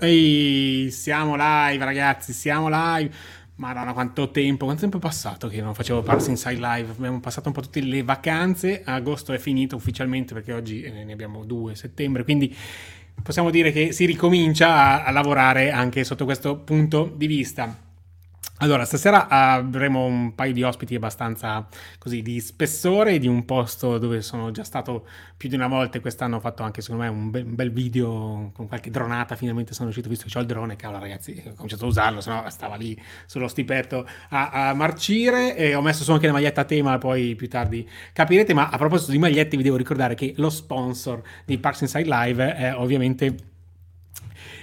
Ehi, siamo live ragazzi, siamo live. Madonna, quanto tempo, quanto tempo è passato che non facevo Parse Inside Live? Abbiamo passato un po' tutte le vacanze, agosto è finito ufficialmente perché oggi eh, ne abbiamo due, settembre, quindi possiamo dire che si ricomincia a, a lavorare anche sotto questo punto di vista. Allora, stasera avremo un paio di ospiti abbastanza così di spessore di un posto dove sono già stato più di una volta e quest'anno ho fatto anche secondo me un bel, un bel video con qualche dronata, finalmente sono riuscito visto che ho il drone, cavolo ragazzi, ho cominciato a usarlo, sennò stava lì sullo stipetto a, a marcire e ho messo su anche la maglietta a tema, poi più tardi capirete, ma a proposito di magliette vi devo ricordare che lo sponsor di Parks Inside Live è ovviamente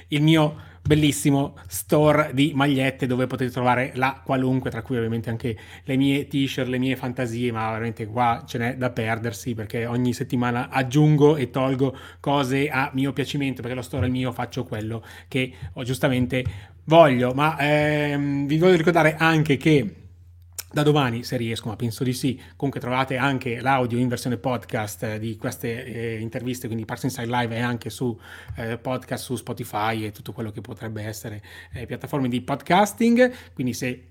il mio bellissimo store di magliette dove potete trovare la qualunque, tra cui ovviamente anche le mie t-shirt, le mie fantasie, ma veramente qua ce n'è da perdersi perché ogni settimana aggiungo e tolgo cose a mio piacimento perché lo store è mio, faccio quello che ho giustamente voglio. Ma ehm, vi voglio ricordare anche che da domani, se riesco, ma penso di sì. Comunque trovate anche l'audio in versione podcast eh, di queste eh, interviste, quindi Parks Inside Live è anche su eh, podcast, su Spotify e tutto quello che potrebbe essere eh, piattaforme di podcasting. Quindi se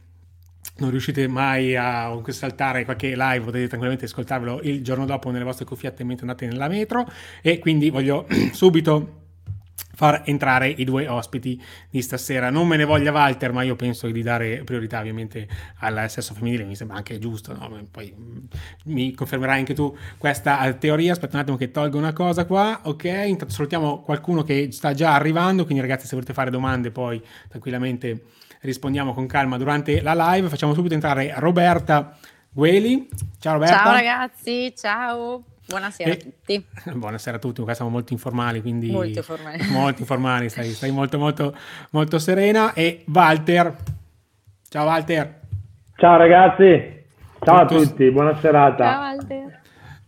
non riuscite mai a saltare qualche live, potete tranquillamente ascoltarvelo il giorno dopo nelle vostre cuffiette mentre andate nella metro. E quindi voglio subito far entrare i due ospiti di stasera. Non me ne voglia Walter, ma io penso di dare priorità ovviamente al sesso femminile, mi sembra anche giusto, no? poi mm, mi confermerai anche tu questa teoria. Aspetta un attimo che tolgo una cosa qua, ok? Intanto salutiamo qualcuno che sta già arrivando, quindi ragazzi se volete fare domande poi tranquillamente rispondiamo con calma durante la live. Facciamo subito entrare Roberta Gueli. Ciao Roberta. Ciao ragazzi, ciao. Buonasera e, a tutti. Buonasera a tutti, qua siamo molto informali, quindi... Molto informali. Molto informali, stai, stai molto, molto, molto serena. E Walter. Ciao Walter. Ciao ragazzi. Ciao tu, a tutti, buona serata. Ciao Walter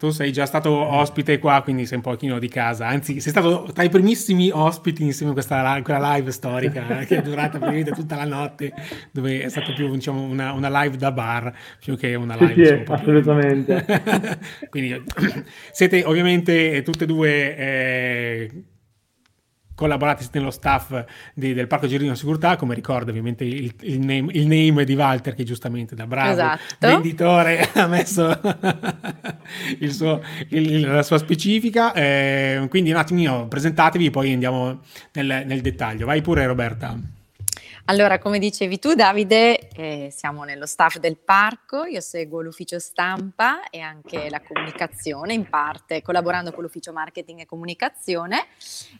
tu sei già stato ospite qua, quindi sei un pochino di casa. Anzi, sei stato tra i primissimi ospiti insieme a questa quella live storica che è durata praticamente tutta la notte, dove è stata più diciamo, una, una, live da bar più che una live. Sì, sì assolutamente. quindi siete ovviamente tutte e due. Eh, collaborate nello staff di, del Parco Girino Sicurtà, come ricorda ovviamente il, il, name, il, name, di Walter che giustamente da bravo esatto. venditore ha messo suo, la sua specifica. Eh, quindi un attimino presentatevi, poi andiamo nel, nel dettaglio. Vai pure Roberta. Allora, come dicevi tu, Davide, eh, siamo nello staff del parco, io seguo l'ufficio stampa e anche la comunicazione in parte, collaborando con l'ufficio marketing e comunicazione.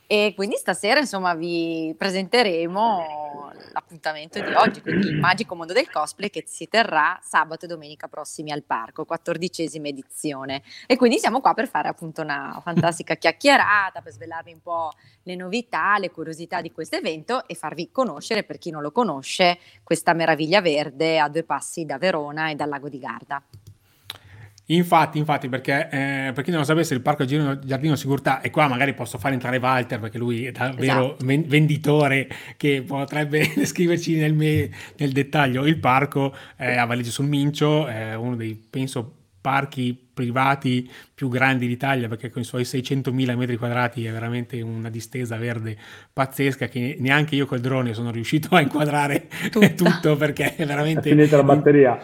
E quindi stasera insomma vi presenteremo l'appuntamento di oggi, quindi il magico mondo del cosplay che si terrà sabato e domenica prossimi al parco, quattordicesima edizione. E quindi siamo qua per fare appunto una fantastica chiacchierata, per svelarvi un po' le novità, le curiosità di questo evento e farvi conoscere per chi non non lo conosce, questa meraviglia verde a due passi da Verona e dal lago di Garda. Infatti, infatti, perché eh, per chi non lo sapesse, il Parco Giardino, Giardino Sigurtà, e qua magari posso fare entrare Walter, perché lui è davvero esatto. venditore che potrebbe descriverci nel, me, nel dettaglio. Il parco è a Valeggia sul Mincio, è uno dei, penso, parchi privati più grandi d'Italia perché con i suoi 600.000 metri quadrati è veramente una distesa verde pazzesca che neanche io col drone sono riuscito a inquadrare Tutta. tutto perché è veramente... È finita la batteria.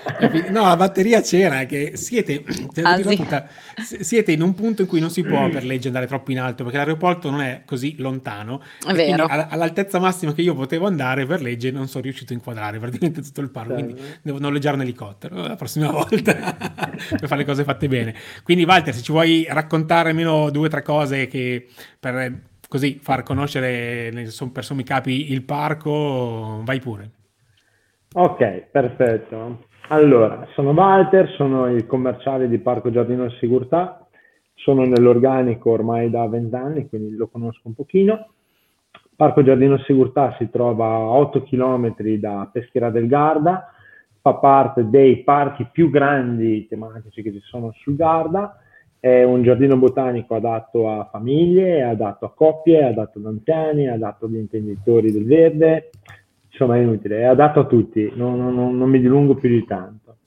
No, la batteria c'era, che siete, ah, sì. tutta, siete in un punto in cui non si può per legge andare troppo in alto perché l'aeroporto non è così lontano. È vero. All'altezza massima che io potevo andare per legge non sono riuscito a inquadrare praticamente tutto il parco, quindi devo noleggiare un elicottero la prossima volta per fare le cose fatte bene bene. Quindi Walter, se ci vuoi raccontare almeno due o tre cose che per così far conoscere per sommi capi il parco, vai pure. Ok, perfetto. Allora, sono Walter, sono il commerciale di Parco Giardino Sigurtà, sono nell'organico ormai da vent'anni, quindi lo conosco un pochino. Parco Giardino Sigurtà si trova a 8 km da Peschiera del Garda, fa parte dei parchi più grandi tematici che ci sono sul Garda, è un giardino botanico adatto a famiglie, adatto a coppie, adatto ad anziani, adatto agli intenditori del verde, insomma è inutile, è adatto a tutti, non, non, non mi dilungo più di tanto.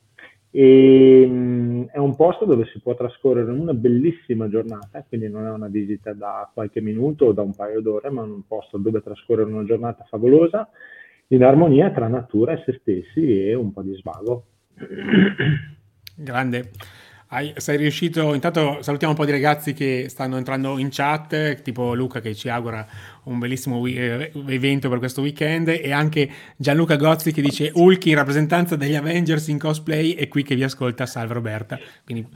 e mh, è un posto dove si può trascorrere una bellissima giornata, quindi non è una visita da qualche minuto o da un paio d'ore, ma un posto dove trascorrere una giornata favolosa in armonia tra natura e se stessi e un po' di svago. Grande. Hai, sei riuscito, intanto salutiamo un po' di ragazzi che stanno entrando in chat, tipo Luca che ci augura un bellissimo we- eh, evento per questo weekend e anche Gianluca Gozzi che dice Hulk in rappresentanza degli Avengers in cosplay e qui che vi ascolta, salve Roberta. Quindi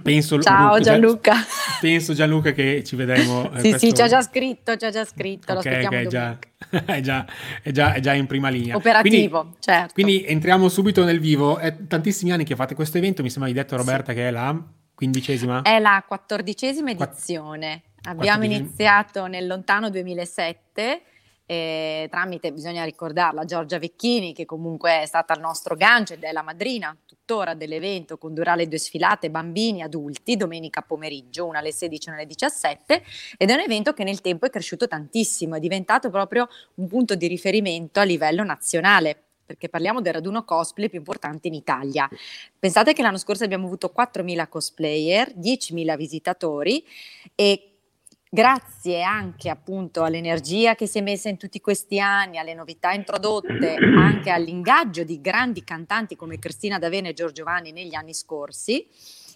penso, Ciao Gianluca. Penso Gianluca che ci vedremo. Eh, sì, questo... sì, ci ha già scritto, ci ha già scritto, okay, lo okay, già, è, già, è, già, è, già, in prima linea. Operativo, quindi, certo. Quindi entriamo subito nel vivo. È tantissimi anni che fate questo evento, mi sembra hai detto Roberta sì. che è la quindicesima? È la quattordicesima edizione. Abbiamo iniziato nel lontano 2007 eh, tramite, bisogna ricordarla, Giorgia Vecchini che comunque è stata il nostro gancio ed è la madrina tuttora dell'evento, condurrà le due sfilate bambini adulti domenica pomeriggio, una alle 16 e una alle 17 ed è un evento che nel tempo è cresciuto tantissimo, è diventato proprio un punto di riferimento a livello nazionale perché parliamo del raduno cosplay più importante in Italia. Pensate che l'anno scorso abbiamo avuto 4.000 cosplayer, 10.000 visitatori e grazie anche appunto all'energia che si è messa in tutti questi anni, alle novità introdotte, anche all'ingaggio di grandi cantanti come Cristina D'Avena e Giorgio Vanni negli anni scorsi,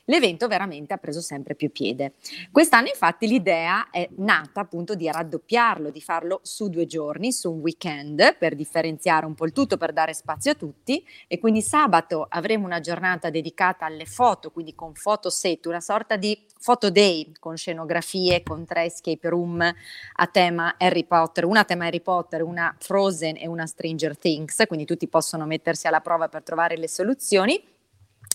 l'evento veramente ha preso sempre più piede. Quest'anno infatti l'idea è nata appunto di raddoppiarlo, di farlo su due giorni, su un weekend, per differenziare un po' il tutto, per dare spazio a tutti e quindi sabato avremo una giornata dedicata alle foto, quindi con fotoset, una sorta di photo day con scenografie, con tre escape room a tema Harry Potter, una a tema Harry Potter, una Frozen e una Stranger Things, quindi tutti possono mettersi alla prova per trovare le soluzioni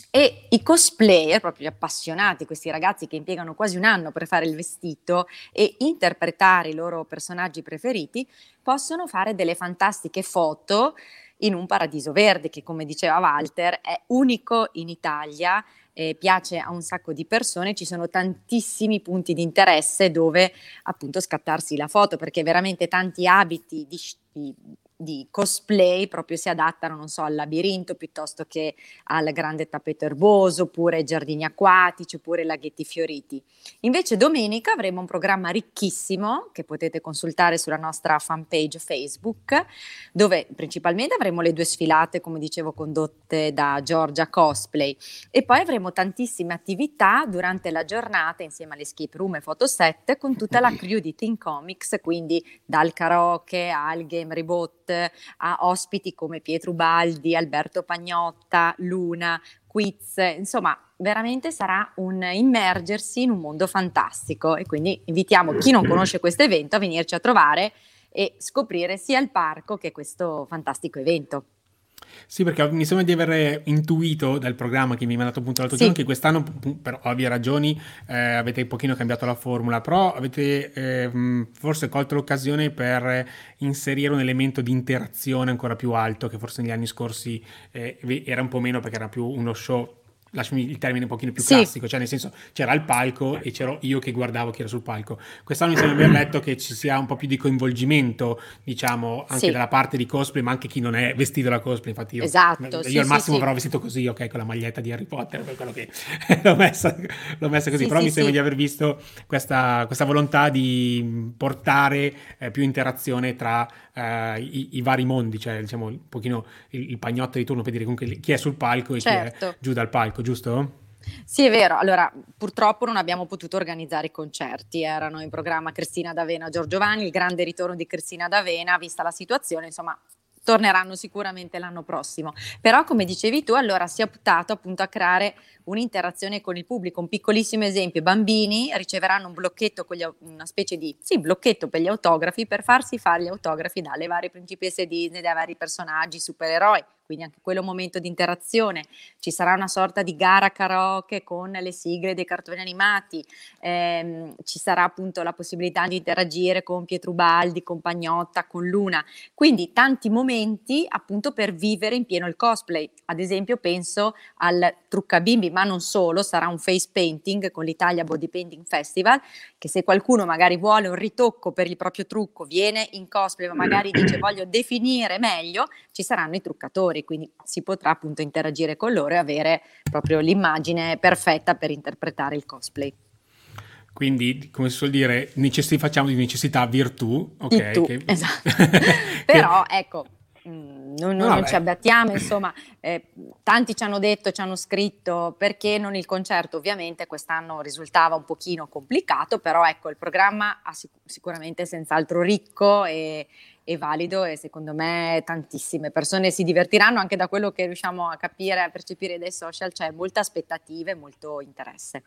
e i cosplayer, proprio gli appassionati, questi ragazzi che impiegano quasi un anno per fare il vestito e interpretare i loro personaggi preferiti, possono fare delle fantastiche foto in un paradiso verde che, come diceva Walter, è unico in Italia. Eh, piace a un sacco di persone, ci sono tantissimi punti di interesse dove appunto scattarsi la foto perché veramente tanti abiti di, di di cosplay proprio si adattano, non so, al labirinto piuttosto che al grande tappeto erboso, oppure ai giardini acquatici, oppure laghetti fioriti. Invece domenica avremo un programma ricchissimo che potete consultare sulla nostra fanpage Facebook, dove principalmente avremo le due sfilate, come dicevo, condotte da Giorgia Cosplay e poi avremo tantissime attività durante la giornata insieme alle escape room e fotoset con tutta la crew di Teen Comics, quindi dal karaoke al game reboot a ospiti come Pietro Baldi, Alberto Pagnotta, Luna, quiz, insomma veramente sarà un immergersi in un mondo fantastico e quindi invitiamo chi non conosce questo evento a venirci a trovare e scoprire sia il parco che questo fantastico evento. Sì, perché mi sembra di aver intuito dal programma che mi hai mandato appunto l'altro sì. giorno che quest'anno, per ovvie ragioni, eh, avete un pochino cambiato la formula, però avete eh, forse colto l'occasione per inserire un elemento di interazione ancora più alto che forse negli anni scorsi eh, era un po' meno perché era più uno show lasciami il termine un pochino più sì. classico, cioè nel senso c'era il palco e c'ero io che guardavo chi era sul palco. Quest'anno mi sembra aver letto che ci sia un po' più di coinvolgimento, diciamo, anche sì. dalla parte di cosplay, ma anche chi non è vestito da cosplay. Infatti io, esatto, io sì, al massimo però vestito così, ok, con la maglietta di Harry Potter, per quello che l'ho, messa, l'ho messa così, però mi sembra di aver visto questa, questa volontà di portare eh, più interazione tra eh, i, i, vari mondi, cioè diciamo un pochino il, il, pagnotto di turno per dire comunque chi è sul palco e certo. chi è certo. giù dal palco, giusto? Sì, è vero. Allora, purtroppo non abbiamo potuto organizzare i concerti. Erano in programma Cristina D'Avena, Giorgio Vanni, il grande ritorno di Cristina D'Avena, vista la situazione, insomma, torneranno sicuramente l'anno prossimo. Però, come dicevi tu, allora si è optato appunto a creare un'interazione con il pubblico. Un piccolissimo esempio, i bambini riceveranno un blocchetto, con gli, una specie di sì, blocchetto per gli autografi per farsi fare gli autografi dalle varie principesse Disney, dai vari personaggi, supereroi quindi anche quello momento di interazione. Ci sarà una sorta di gara karaoke con le sigle dei cartoni animati, ehm, ci sarà appunto la possibilità di interagire con Pietrubaldi, con Pagnotta, con Luna, quindi tanti momenti appunto per vivere in pieno il cosplay. Ad esempio penso al Trucca Bimbi, ma non solo, sarà un face painting con l'Italia Body Painting Festival, che se qualcuno magari vuole un ritocco per il proprio trucco, viene in cosplay, ma magari dice voglio definire meglio, ci saranno i truccatori spettatori, quindi si potrà appunto interagire con loro e avere proprio l'immagine perfetta per interpretare il cosplay. Quindi, come si suol dire, necessi- facciamo di necessità virtù, ok? Tu, che... esatto. Però, ecco, mm, non, non, non, ci abbattiamo, insomma, eh, tanti ci hanno detto, ci hanno scritto perché non il concerto, ovviamente quest'anno risultava un pochino complicato, però ecco, il programma ha sic- sicuramente senz'altro ricco e, e valido e secondo me tantissime persone si divertiranno anche da quello che riusciamo a capire, a percepire dai social, c'è molte aspettative, molto interesse.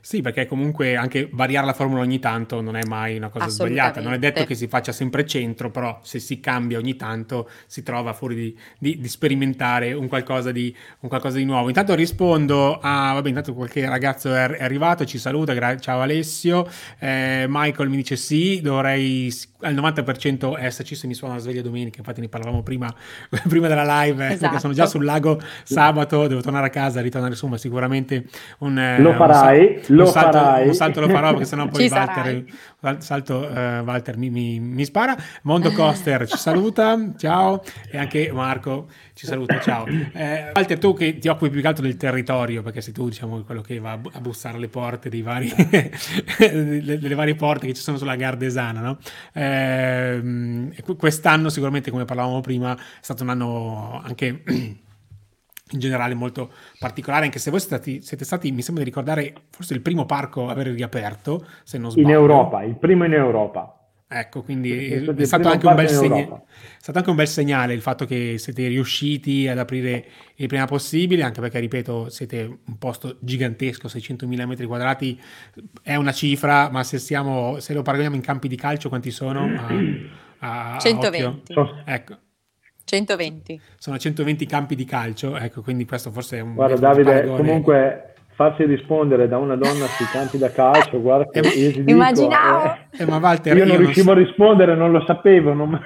Sì, perché comunque anche variare la formula ogni tanto non è mai una cosa sbagliata, non è detto che si faccia sempre centro, però se si cambia ogni tanto si trova fuori di, di, di sperimentare un qualcosa di, un qualcosa di, nuovo. Intanto rispondo a, vabbè, intanto qualche ragazzo è, è arrivato, ci saluta, gra- ciao Alessio, eh, Michael mi dice sì, dovrei al 90% esserci se mi suona la sveglia domenica, infatti ne parlavamo prima, prima della live, eh, esatto. perché sono già sul lago sabato, devo tornare a casa, ritornare su, ma sicuramente un... Eh, lo farai, un, lo un salto, farai. Un salto lo farò perché sennò poi Walter, salto, uh, Walter mi, mi, mi, spara. Mondo Coster ci saluta, ciao, e anche Marco ci saluta, ciao. Eh, Walter, tu che ti occupi più che altro del territorio, perché sei tu diciamo quello che va a bussare alle porte dei vari, delle varie porte che ci sono sulla Gardesana, no? Eh, quest'anno sicuramente, come parlavamo prima, è stato un anno anche in generale molto particolare, anche se voi siete stati, siete stati, mi sembra di ricordare, forse il primo parco a aver riaperto, se non sbaglio. In Europa, il primo in Europa. Ecco, quindi è, è, stato anche segna- è, stato anche un bel segnale il fatto che siete riusciti ad aprire il prima possibile, anche perché, ripeto, siete un posto gigantesco, 600.000 metri quadrati, è una cifra, ma se, siamo, se lo paragoniamo in campi di calcio, quanti sono? A, a 120. Ecco. 120. Sono 120 campi di calcio, ecco, quindi questo forse è un... Guarda Davide, comunque farsi rispondere da una donna sui campi da calcio, guarda che ti Immaginavo. Dico, eh, eh, ma Walter, io, io non riuscivo so... a rispondere, non lo sapevo. Non...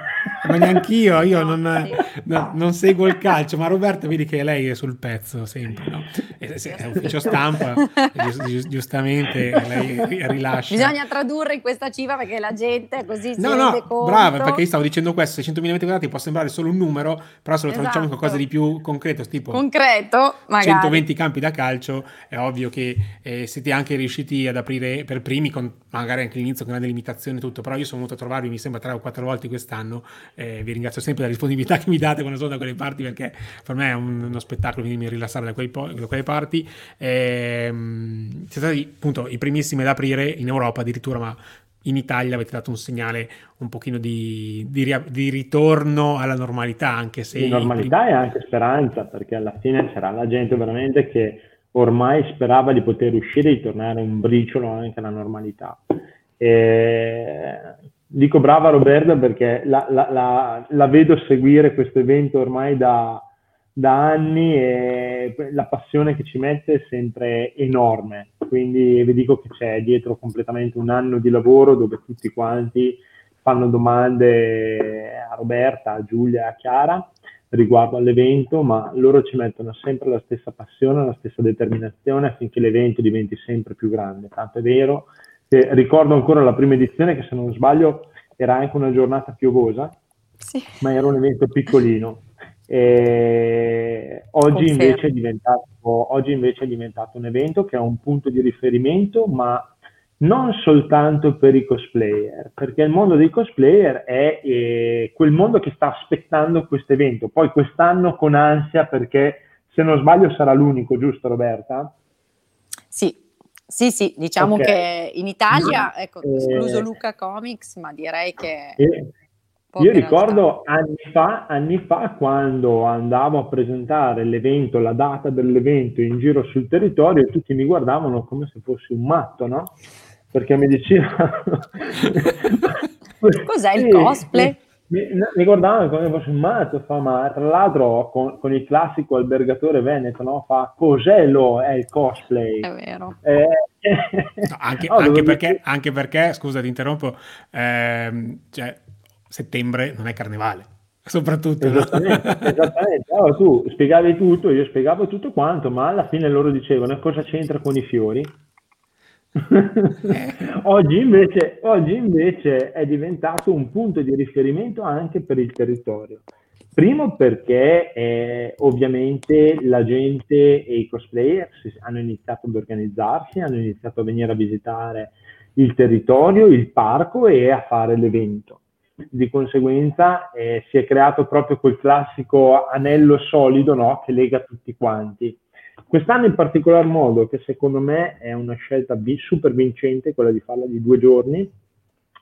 ma neanch'io, io non, no, non, seguo il calcio, ma Roberta vedi che lei è sul pezzo sempre, no? È, è ufficio stampa, giust, giustamente lei rilascia. Bisogna tradurre in questa cifra perché la gente così si no, rende no, conto. brava, perché io stavo dicendo questo, 600.000 metri quadrati può sembrare solo un numero, però se lo esatto. traduciamo in qualcosa di più concreto, tipo concreto, magari. 120 campi da calcio, è ovvio che eh, siete anche riusciti ad aprire per primi, con magari anche all'inizio con grande limitazione e tutto, però io sono venuto a trovarvi, mi sembra, tre o quattro volte quest'anno. Eh, vi ringrazio sempre della disponibilità che mi date quando sono da quelle parti, perché per me è un, uno spettacolo venirmi a rilassare da, quei po- da quelle parti. Eh, siete stati appunto i primissimi ad aprire in Europa addirittura, ma in Italia avete dato un segnale un pochino di, di, di ritorno alla normalità, anche se... Di normalità e anche speranza, perché alla fine sarà la gente veramente che ormai sperava di poter uscire e di tornare un briciolo anche alla normalità. E dico brava Roberta perché la, la, la, la vedo seguire questo evento ormai da, da, anni e la passione che ci mette è sempre enorme. Quindi vi dico che c'è dietro completamente un anno di lavoro dove tutti quanti fanno domande a Roberta, a Giulia, a Chiara riguardo all'evento, ma loro ci mettono sempre la stessa passione, la stessa determinazione affinché l'evento diventi sempre più grande. Tanto è vero che ricordo ancora la prima edizione che se non sbaglio era anche una giornata piovosa, sì. ma era un evento piccolino. E oggi, invece oggi invece è diventato un evento che ha un punto di riferimento, ma non soltanto per i cosplayer, perché il mondo dei cosplayer è eh, quel mondo che sta aspettando questo evento. Poi quest'anno con ansia, perché se non sbaglio sarà l'unico, giusto Roberta? Sì, sì, sì, diciamo okay. che in Italia, ecco, eh, escluso Luca Comics, ma direi che... Eh, io ricordo anni fa, anni fa quando andavo a presentare l'evento, la data dell'evento in giro sul territorio, tutti mi guardavano come se fossi un matto, no? perché mi diceva... Cos'è il cosplay? Mi, guardavano come fosse un matto, fa, ma tra l'altro con, con, il classico albergatore veneto, no? fa cos'è lo è il cosplay? È vero. Eh, no, anche, no, anche, perché, anche, perché, scusa ti interrompo, ehm, cioè, settembre non è carnevale soprattutto esattamente, no? esattamente. Allora, tu spiegavi tutto io spiegavo tutto quanto ma alla fine loro dicevano cosa c'entra con i fiori oggi, invece, oggi invece è diventato un punto di riferimento anche per il territorio. Primo perché eh, ovviamente la gente e i cosplayer hanno iniziato ad organizzarsi, hanno iniziato a venire a visitare il territorio, il parco e a fare l'evento. Di conseguenza eh, si è creato proprio quel classico anello solido no, che lega tutti quanti. Quest'anno in particolar modo, che secondo me è una scelta super vincente, quella di farla di due giorni,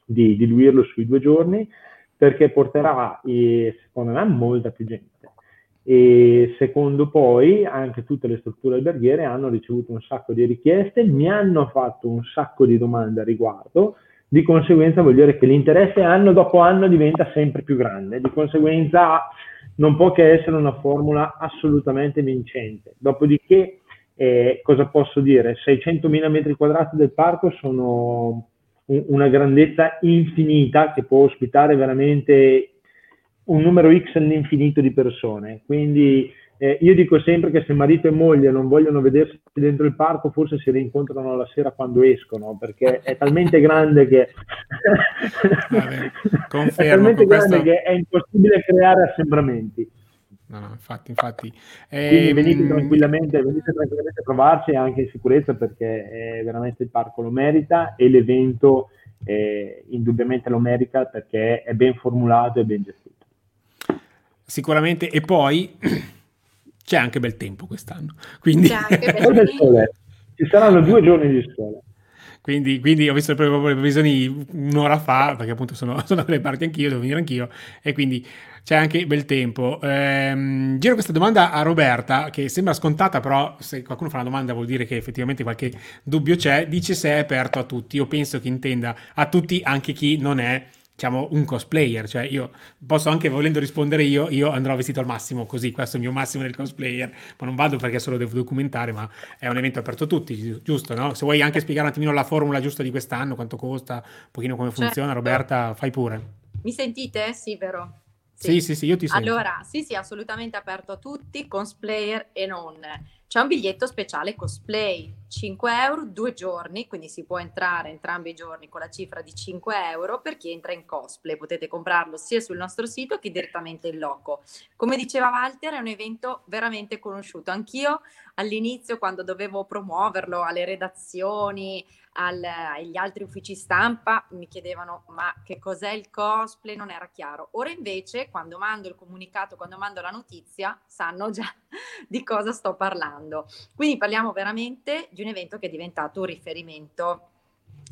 di diluirlo sui due giorni, perché porterà, eh, secondo me, molta più gente. E secondo poi anche tutte le strutture alberghiere hanno ricevuto un sacco di richieste, mi hanno fatto un sacco di domande a riguardo, di conseguenza vuol dire che l'interesse anno dopo anno diventa sempre più grande, di conseguenza non può che essere una formula assolutamente vincente. Dopodiché, eh, cosa posso dire? 600.000 metri quadrati del parco sono una grandezza infinita che può ospitare veramente un numero X all'infinito di persone. Quindi eh, io dico sempre che se marito e moglie non vogliono vedersi dentro il parco, forse si rincontrano la sera quando escono, perché è talmente grande che, Vabbè, confermo, è, talmente grande che è impossibile creare assembramenti. No, no, infatti, infatti. Quindi ehm... venite, tranquillamente, venite tranquillamente a trovarci anche in sicurezza perché veramente il parco lo merita e l'evento eh, indubbiamente lo merita perché è ben formulato e ben gestito. Sicuramente, e poi c'è anche bel tempo quest'anno. Quindi... Ci saranno due giorni di sole. Quindi, quindi, ho visto le previsioni un'ora fa, perché appunto sono, sono dalle parti anch'io, devo venire anch'io, e quindi c'è anche bel tempo. Ehm, giro questa domanda a Roberta, che sembra scontata, però se qualcuno fa una domanda vuol dire che effettivamente qualche dubbio c'è. Dice se è aperto a tutti. Io penso che intenda a tutti, anche chi non è diciamo, un cosplayer, cioè io posso anche volendo rispondere io, io andrò vestito al massimo così, questo è il mio massimo del cosplayer, ma non vado perché solo devo documentare, ma è un evento aperto a tutti, giusto, no? Se vuoi anche spiegare un attimino la formula giusta di quest'anno, quanto costa, un pochino come funziona, certo. Roberta, fai pure. Mi sentite? Sì, vero? Sì, sì, sì, sì io ti sento. Allora, sì, sì, assolutamente aperto a tutti, cosplayer e non. C'è un biglietto speciale cosplay, 5 euro, due giorni, quindi si può entrare entrambi i giorni con la cifra di 5 euro per chi entra in cosplay. Potete comprarlo sia sul nostro sito che direttamente in loco. Come diceva Walter, è un evento veramente conosciuto. Anch'io all'inizio, quando dovevo promuoverlo alle redazioni, al, agli altri uffici stampa mi chiedevano ma che cos'è il cosplay, non era chiaro. Ora invece quando mando il comunicato, quando mando la notizia, sanno già di cosa sto parlando. Quindi parliamo veramente di un evento che è diventato un riferimento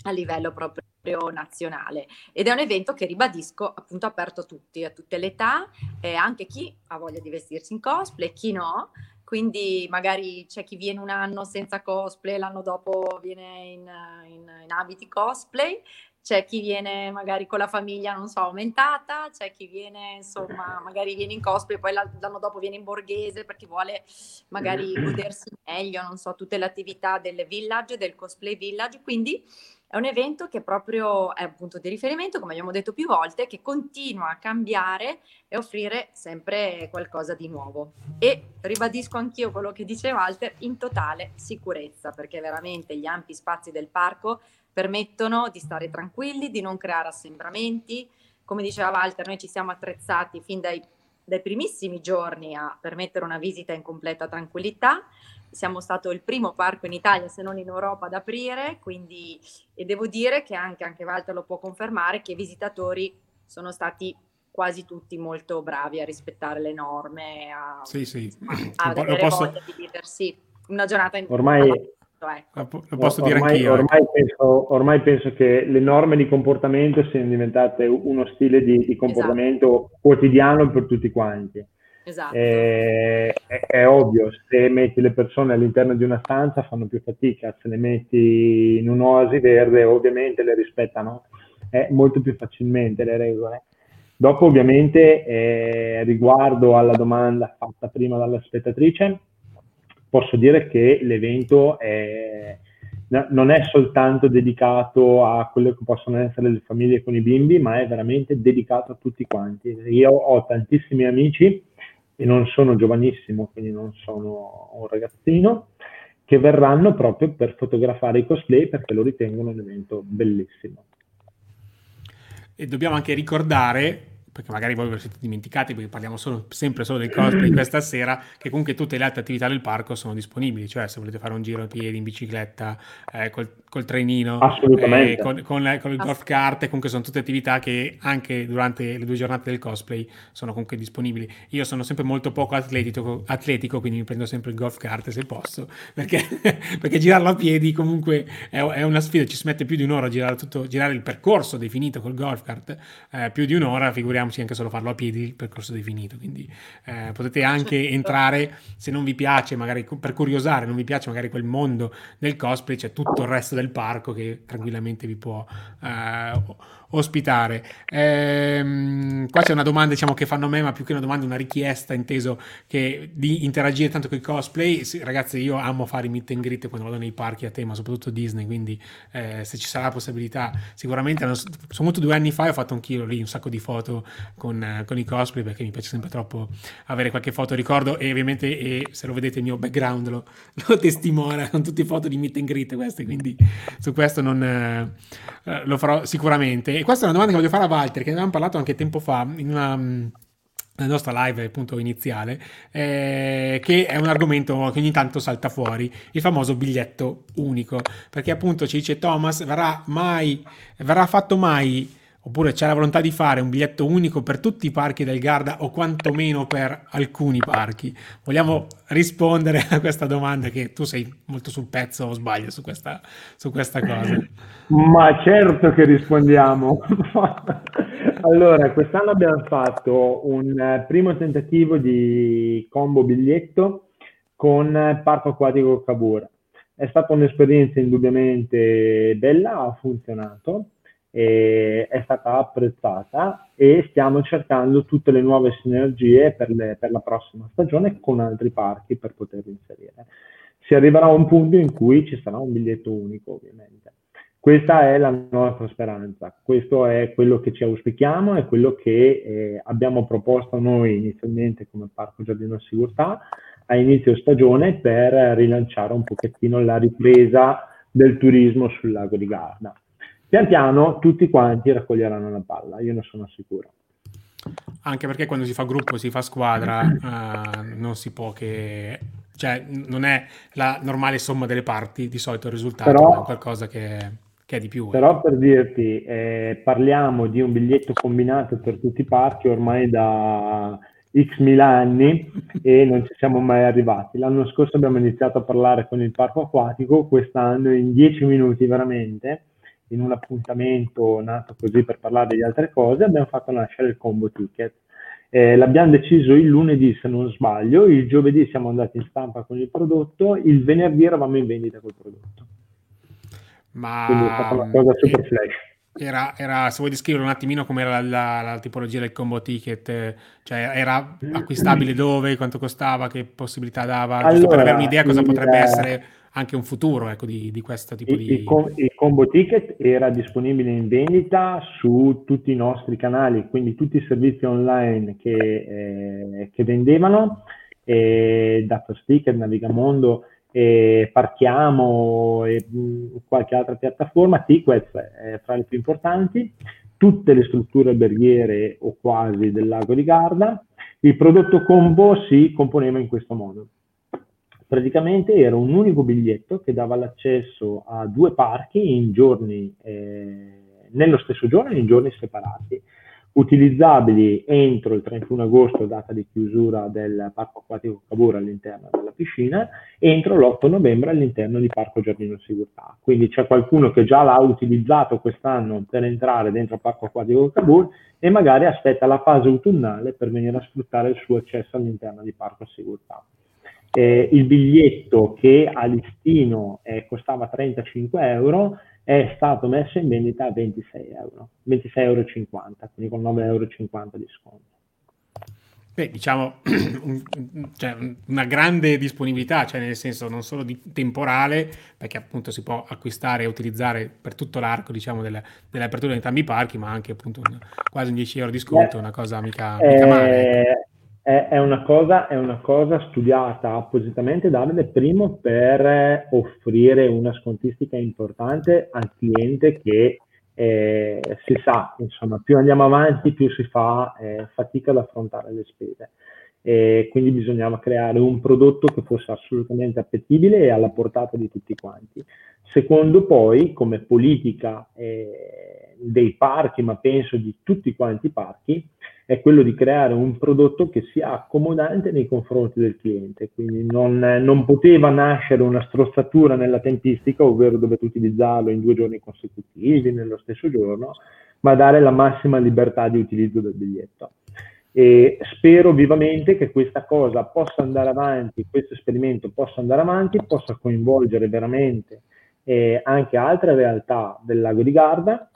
a livello proprio nazionale ed è un evento che ribadisco appunto aperto a tutti, a tutte le età, eh, anche chi ha voglia di vestirsi in cosplay, chi no, quindi magari c'è chi viene un anno senza cosplay, l'anno dopo viene in, in, in abiti cosplay, c'è chi viene magari con la famiglia, non so, aumentata, c'è chi viene, insomma, magari viene in cosplay, poi l'anno dopo viene in borghese perché vuole magari godersi meglio, non so, tutte le attività del village, del cosplay village, quindi è un evento che proprio è un punto di riferimento, come abbiamo detto più volte, che continua a cambiare e offrire sempre qualcosa di nuovo. E ribadisco anch'io quello che dice Walter, in totale sicurezza, perché veramente gli ampi spazi del parco permettono di stare tranquilli, di non creare assembramenti. Come diceva Walter, noi ci siamo attrezzati fin dai, dai primissimi giorni a permettere una visita in completa tranquillità siamo stato il primo parco in Italia, se non in Europa, ad aprire, quindi e devo dire che anche, anche Walter lo può confermare, che i visitatori sono stati quasi tutti molto bravi a rispettare le norme, a, sì, sì. a avere posso... voglia di viversi una giornata in ormai ecco. lo posso ormai, dire anch'io. Ormai penso, ormai penso, che le norme di comportamento siano diventate uno stile di, di comportamento esatto. quotidiano per tutti quanti. Esatto. Eh, è, è, ovvio, se metti le persone all'interno di una stanza fanno più fatica, se le metti in un'oasi verde ovviamente le rispettano eh, molto più facilmente le regole. Dopo ovviamente eh, riguardo alla domanda fatta prima dalla spettatrice, posso dire che l'evento è, non è soltanto dedicato a quelle che possono essere le famiglie con i bimbi, ma è veramente dedicato a tutti quanti. Io ho tantissimi amici e non sono giovanissimo, quindi non sono un ragazzino, che verranno proprio per fotografare i cosplay perché lo ritengono un evento bellissimo. E dobbiamo anche ricordare perché magari voi ve lo siete dimenticati, perché parliamo solo, sempre solo del cosplay questa sera, che comunque tutte le altre attività del parco sono disponibili, cioè se volete fare un giro a piedi, in bicicletta, eh, col, col, trenino, eh, con, con, con, il golf kart, comunque sono tutte attività che anche durante le due giornate del cosplay sono comunque disponibili. Io sono sempre molto poco atletico, atletico quindi mi prendo sempre il golf kart se posso, perché, perché girarlo a piedi comunque è, è, una sfida, ci si mette più di un'ora a girare, tutto, girare il percorso definito col golf kart, eh, più di un'ora, figuriamoci figuriamoci anche solo farlo a piedi il percorso definito. Quindi eh, potete anche certo. entrare, se non vi piace, magari per curiosare, non vi piace magari quel mondo del cosplay, c'è tutto il resto del parco che tranquillamente vi può eh, ospitare. Ehm, qua c'è una domanda diciamo, che fanno a me, ma più che una domanda, una richiesta, inteso che di interagire tanto con i cosplay. Sì, ragazzi, io amo fare i meet and greet quando vado nei parchi a tema, soprattutto Disney, quindi eh, se ci sarà la possibilità, sicuramente, sono venuto due anni fa e ho fatto anch'io lì un sacco di foto con, eh, con, i cosplay perché mi piace sempre troppo avere qualche foto ricordo e ovviamente e se lo vedete il mio background lo, lo testimonia, sono tutte foto di meet and greet queste, quindi su questo non, eh, lo farò sicuramente. E questa è una domanda che voglio fare a Walter, che ne avevamo parlato anche tempo fa in una nella nostra live appunto iniziale, eh, che è un argomento che ogni tanto salta fuori, il famoso biglietto unico, perché appunto ci dice Thomas, verrà mai, verrà fatto mai Oppure c'è la volontà di fare un biglietto unico per tutti i parchi del Garda o quantomeno per alcuni parchi? Vogliamo rispondere a questa domanda che tu sei molto sul pezzo o sbaglio su questa, su questa cosa? Ma certo che rispondiamo. allora, quest'anno abbiamo fatto un primo tentativo di combo biglietto con Parco Acquatico Cabura. È stata un'esperienza indubbiamente bella, ha funzionato è stata apprezzata e stiamo cercando tutte le nuove sinergie per, le, per, la prossima stagione con altri parchi per poterli inserire. Si arriverà a un punto in cui ci sarà un biglietto unico, ovviamente. Questa è la nostra speranza, questo è quello che ci auspichiamo, è quello che eh, abbiamo proposto noi inizialmente come Parco Giardino Sigurtà a inizio stagione per rilanciare un pochettino la ripresa del turismo sul lago di Garda pian piano tutti quanti raccoglieranno la palla, io ne sono sicuro. Anche perché quando si fa gruppo, si fa squadra, uh, non si può che... cioè non è la normale somma delle parti, di solito il risultato però, è qualcosa che, che, è di più. Eh. Però per dirti, eh, parliamo di un biglietto combinato per tutti i parchi ormai da x mila anni e non ci siamo mai arrivati. L'anno scorso abbiamo iniziato a parlare con il parco acquatico, quest'anno in dieci minuti veramente in un appuntamento nato così per parlare di altre cose, abbiamo fatto nascere il combo ticket. Eh, l'abbiamo deciso il lunedì, se non sbaglio, il giovedì siamo andati in stampa con il prodotto, il venerdì eravamo in vendita col prodotto. Ma Quindi è stata una cosa super flash. Era, era, se vuoi descrivere un attimino come era la, la, la, tipologia del combo ticket, cioè era acquistabile dove, quanto costava, che possibilità dava, allora, giusto per avere un'idea cosa potrebbe essere anche un futuro ecco, di, di, questo tipo il, di... Il, com- il, combo ticket era disponibile in vendita su tutti i nostri canali, quindi tutti i servizi online che, eh, che vendevano, eh, Data Sticker, Navigamondo, eh, Parchiamo e mh, qualche altra piattaforma, Tiquez è fra le più importanti, tutte le strutture alberghiere o quasi del lago di Garda. Il prodotto combo si componeva in questo modo praticamente era un unico biglietto che dava l'accesso a due parchi in giorni, eh, nello stesso giorno in giorni separati, utilizzabili entro il 31 agosto, data di chiusura del Parco Acquatico Cavour all'interno della piscina, e entro l'8 novembre all'interno di Parco Giardino Sigurtà. Quindi c'è qualcuno che già l'ha utilizzato quest'anno per entrare dentro Parco Acquatico Cavour e magari aspetta la fase autunnale per venire a sfruttare il suo accesso all'interno di Parco Sigurtà. Eh, il biglietto che a listino eh, costava 35 euro è stato messo in vendita a 26 euro, 26,50 euro, quindi con 9,50 euro di sconto. Beh, diciamo cioè, una grande disponibilità, cioè nel senso non solo di temporale, perché appunto si può acquistare e utilizzare per tutto l'arco diciamo, delle, delle aperture di entrambi i parchi, ma anche appunto un, quasi un 10 euro di sconto, eh, una cosa mica, mica male. Ecco è, è, una cosa, è una cosa studiata appositamente Davide primo per offrire una scontistica importante al cliente che eh, si sa, insomma, più andiamo avanti, più si fa eh, fatica ad affrontare le spese. E quindi bisognava creare un prodotto che fosse assolutamente appetibile e alla portata di tutti quanti. Secondo poi, come politica eh, dei parchi, ma penso di tutti quanti i parchi, è quello di creare un prodotto che sia accomodante nei confronti del cliente, quindi non, non poteva nascere una strozzatura nella tempistica, ovvero dovete utilizzarlo in due giorni consecutivi, nello stesso giorno, ma dare la massima libertà di utilizzo del biglietto. E spero vivamente che questa cosa possa andare avanti, questo esperimento possa andare avanti, possa coinvolgere veramente eh, anche altre realtà del lago di Garda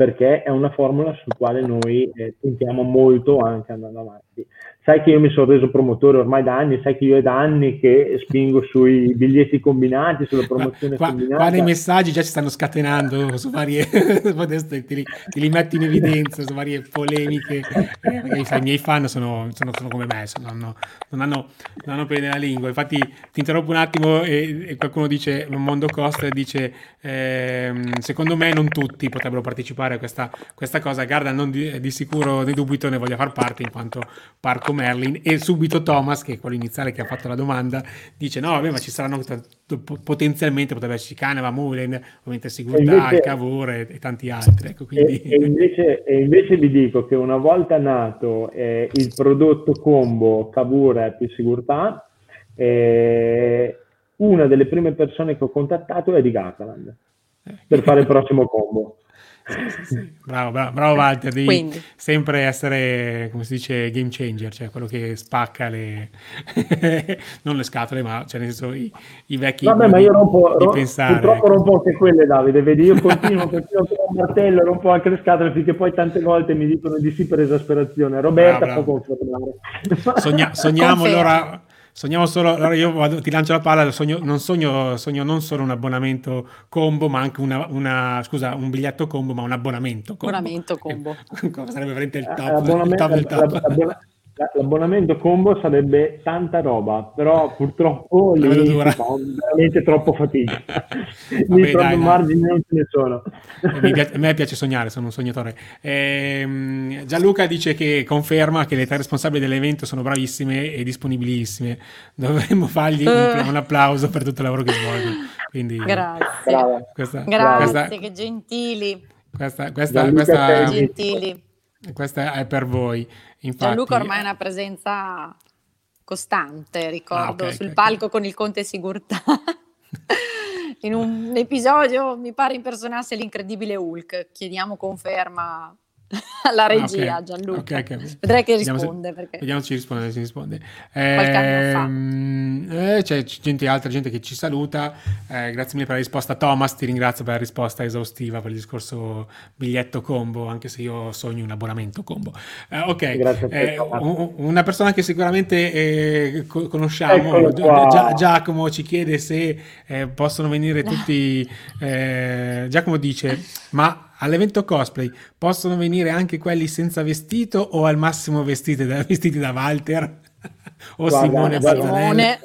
perché è una formula sul quale noi eh, puntiamo molto anche andando avanti. Sai che io mi sono reso promotore ormai da anni, sai che io è da anni che spingo sui biglietti combinati, sulla promozione qua, combinata. Qua nei messaggi già ci stanno scatenando su varie, ti li, ti li metti in evidenza su varie polemiche, eh, i miei fan sono, sono, sono come me, sono, non, non, hanno, non hanno pene nella lingua. Infatti ti interrompo un attimo e, e qualcuno dice, Mondo Costa dice, eh, secondo me non tutti potrebbero partecipare a questa, questa cosa, Garda non di, di sicuro, ne dubito, ne voglia far parte in quanto parco Merlin e subito Thomas, che è quello iniziale che ha fatto la domanda, dice no, vabbè, ma ci saranno potenzialmente potrebbe esserci Caneva, Mullen, ovviamente Sigurtà, Cavour e, tanti altri. Ecco, quindi... e, e, invece, e, invece, vi dico che una volta nato eh, il prodotto combo Cavour più Sigurtà, eh, una delle prime persone che ho contattato è di Gardaland per fare il prossimo combo. Sì, sì, Bravo, bravo, bravo Walter, devi Quindi. sempre essere, come si dice, game changer, cioè quello che spacca le... non le scatole, ma cioè nel senso i, i vecchi Vabbè, ma io rompo, di, pensare. purtroppo rompo anche quelle Davide, vedi, io continuo, continuo con un martello, rompo anche le scatole finché poi tante volte mi dicono di sì per esasperazione. Roberta bravo, bravo. può confermare. Sogna, sogniamo allora Sogniamo solo, allora io vado, ti lancio la palla, sogno, non sogno, sogno non solo un abbonamento combo, ma anche una, una scusa, un biglietto combo, ma un abbonamento combo. Abbonamento combo. Sarebbe veramente il top, il top, il top. L'abbonamento combo sarebbe tanta roba, però purtroppo lì fa veramente troppo fatica. lì proprio margini non ce ne sono. a me piace sognare, sono un sognatore. Eh, Gianluca dice che conferma che le tre responsabili dell'evento sono bravissime e disponibilissime. Dovremmo fargli un, un applauso per tutto il lavoro che svolgono. Quindi, Grazie. Questa, Grazie, questa, che gentili. Questa, questa, questa, gentili. Questa è per voi. Infatti, Gianluca ormai è una presenza costante, ricordo, ah, okay, sul okay, palco okay. con il Conte Sigurtà. In un episodio mi pare impersonasse l'incredibile Hulk. Chiediamo conferma alla regia, ah, okay. Gianluca. Okay, okay. Vedrai che risponde. Vediamo se, perché... vediamo se ci risponde. Se risponde. Eh, Qualche anno fa. Eh, c'è gente, altra gente che ci saluta. Eh, grazie mille per la risposta. Thomas, ti ringrazio per la risposta esaustiva per il discorso biglietto combo, anche se io sogno un abbonamento combo. Eh, ok, eh, una persona che sicuramente eh, conosciamo, Gi- Giacomo, ci chiede se possono venire tutti. Giacomo dice, ma all'evento cosplay possono venire anche quelli senza vestito o al massimo vestiti da, vestiti da Walter o guarda, Simone Bazzanelli?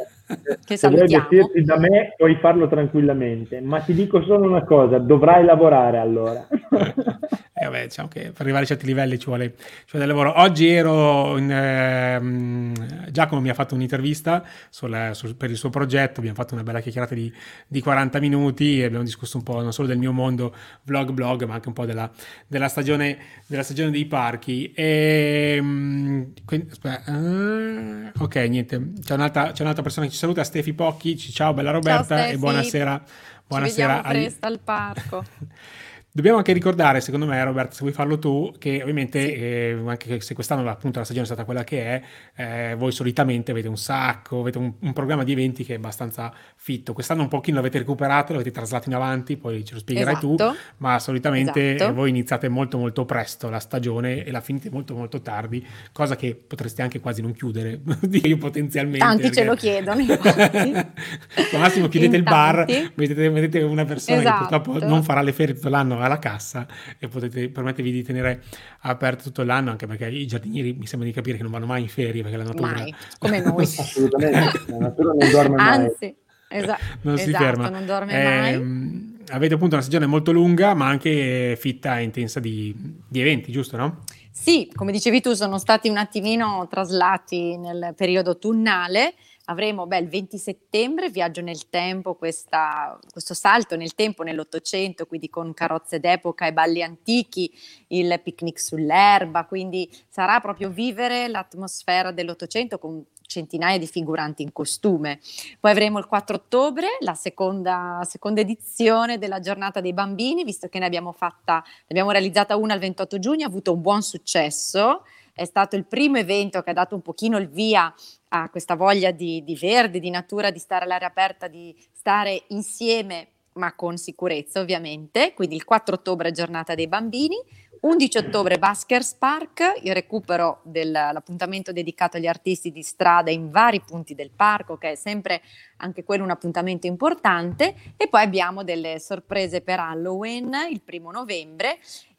Che Se vuoi vestirti da me puoi farlo tranquillamente, ma ti dico solo una cosa, dovrai lavorare allora. eh vabbè, diciamo che per arrivare a certi livelli ci vuole, ci vuole del lavoro. Oggi ero in, eh, Giacomo mi ha fatto un'intervista sul, sul, per il suo progetto, abbiamo fatto una bella chiacchierata di, di, 40 minuti e abbiamo discusso un po' non solo del mio mondo vlog blog, ma anche un po' della, della, stagione, della stagione dei parchi. E, ehm, quindi, aspetta, uh, ok, niente, c'è un'altra, c'è un'altra persona che ci saluta, Stefi Pocchi, ciao bella Roberta ciao, e buonasera. Buonasera. Ci presto al parco. Dobbiamo anche ricordare, secondo me, Robert, se vuoi farlo tu, che ovviamente sì. eh, anche se quest'anno appunto la stagione è stata quella che è, eh, voi solitamente avete un sacco, avete un, un, programma di eventi che è abbastanza fitto. Quest'anno un pochino l'avete recuperato, l'avete traslato in avanti, poi ce lo spiegherai esatto. tu, ma solitamente esatto. voi iniziate molto molto presto la stagione e la finite molto molto tardi, cosa che potreste anche quasi non chiudere, io potenzialmente. Tanti perché... ce lo chiedono, Al massimo chiudete in il tanti. bar, vedete, vedete, una persona esatto. che purtroppo non farà le ferie tutto l'anno alla cassa e potete permettervi di tenere aperto tutto l'anno, anche perché i giardinieri mi sembra di capire che non vanno mai in ferie perché la natura... Mai, come noi. Assolutamente, la natura non dorme mai. Anzi, esa- non esatto, si ferma. non dorme eh, mai. avete appunto una stagione molto lunga, ma anche fitta e intensa di, di eventi, giusto, no? Sì, come dicevi tu, sono stati un attimino traslati nel periodo autunnale avremo beh, il 20 settembre, viaggio nel tempo, questa, questo salto nel tempo nell'Ottocento, quindi con carrozze d'epoca e balli antichi, il picnic sull'erba, quindi sarà proprio vivere l'atmosfera dell'Ottocento con centinaia di figuranti in costume. Poi avremo il 4 ottobre la seconda, seconda edizione della giornata dei bambini, visto che ne abbiamo fatta, ne abbiamo realizzata una il 28 giugno, ha avuto un buon successo è stato il primo evento che ha dato un pochino il via a questa voglia di, di verde, di natura, di stare all'aria aperta, di stare insieme ma con sicurezza ovviamente, quindi il 4 ottobre giornata dei bambini, 11 ottobre Baskers Park, il recupero dell'appuntamento dedicato agli artisti di strada in vari punti del parco, che è sempre anche quello un appuntamento importante, e poi abbiamo delle sorprese per Halloween il primo novembre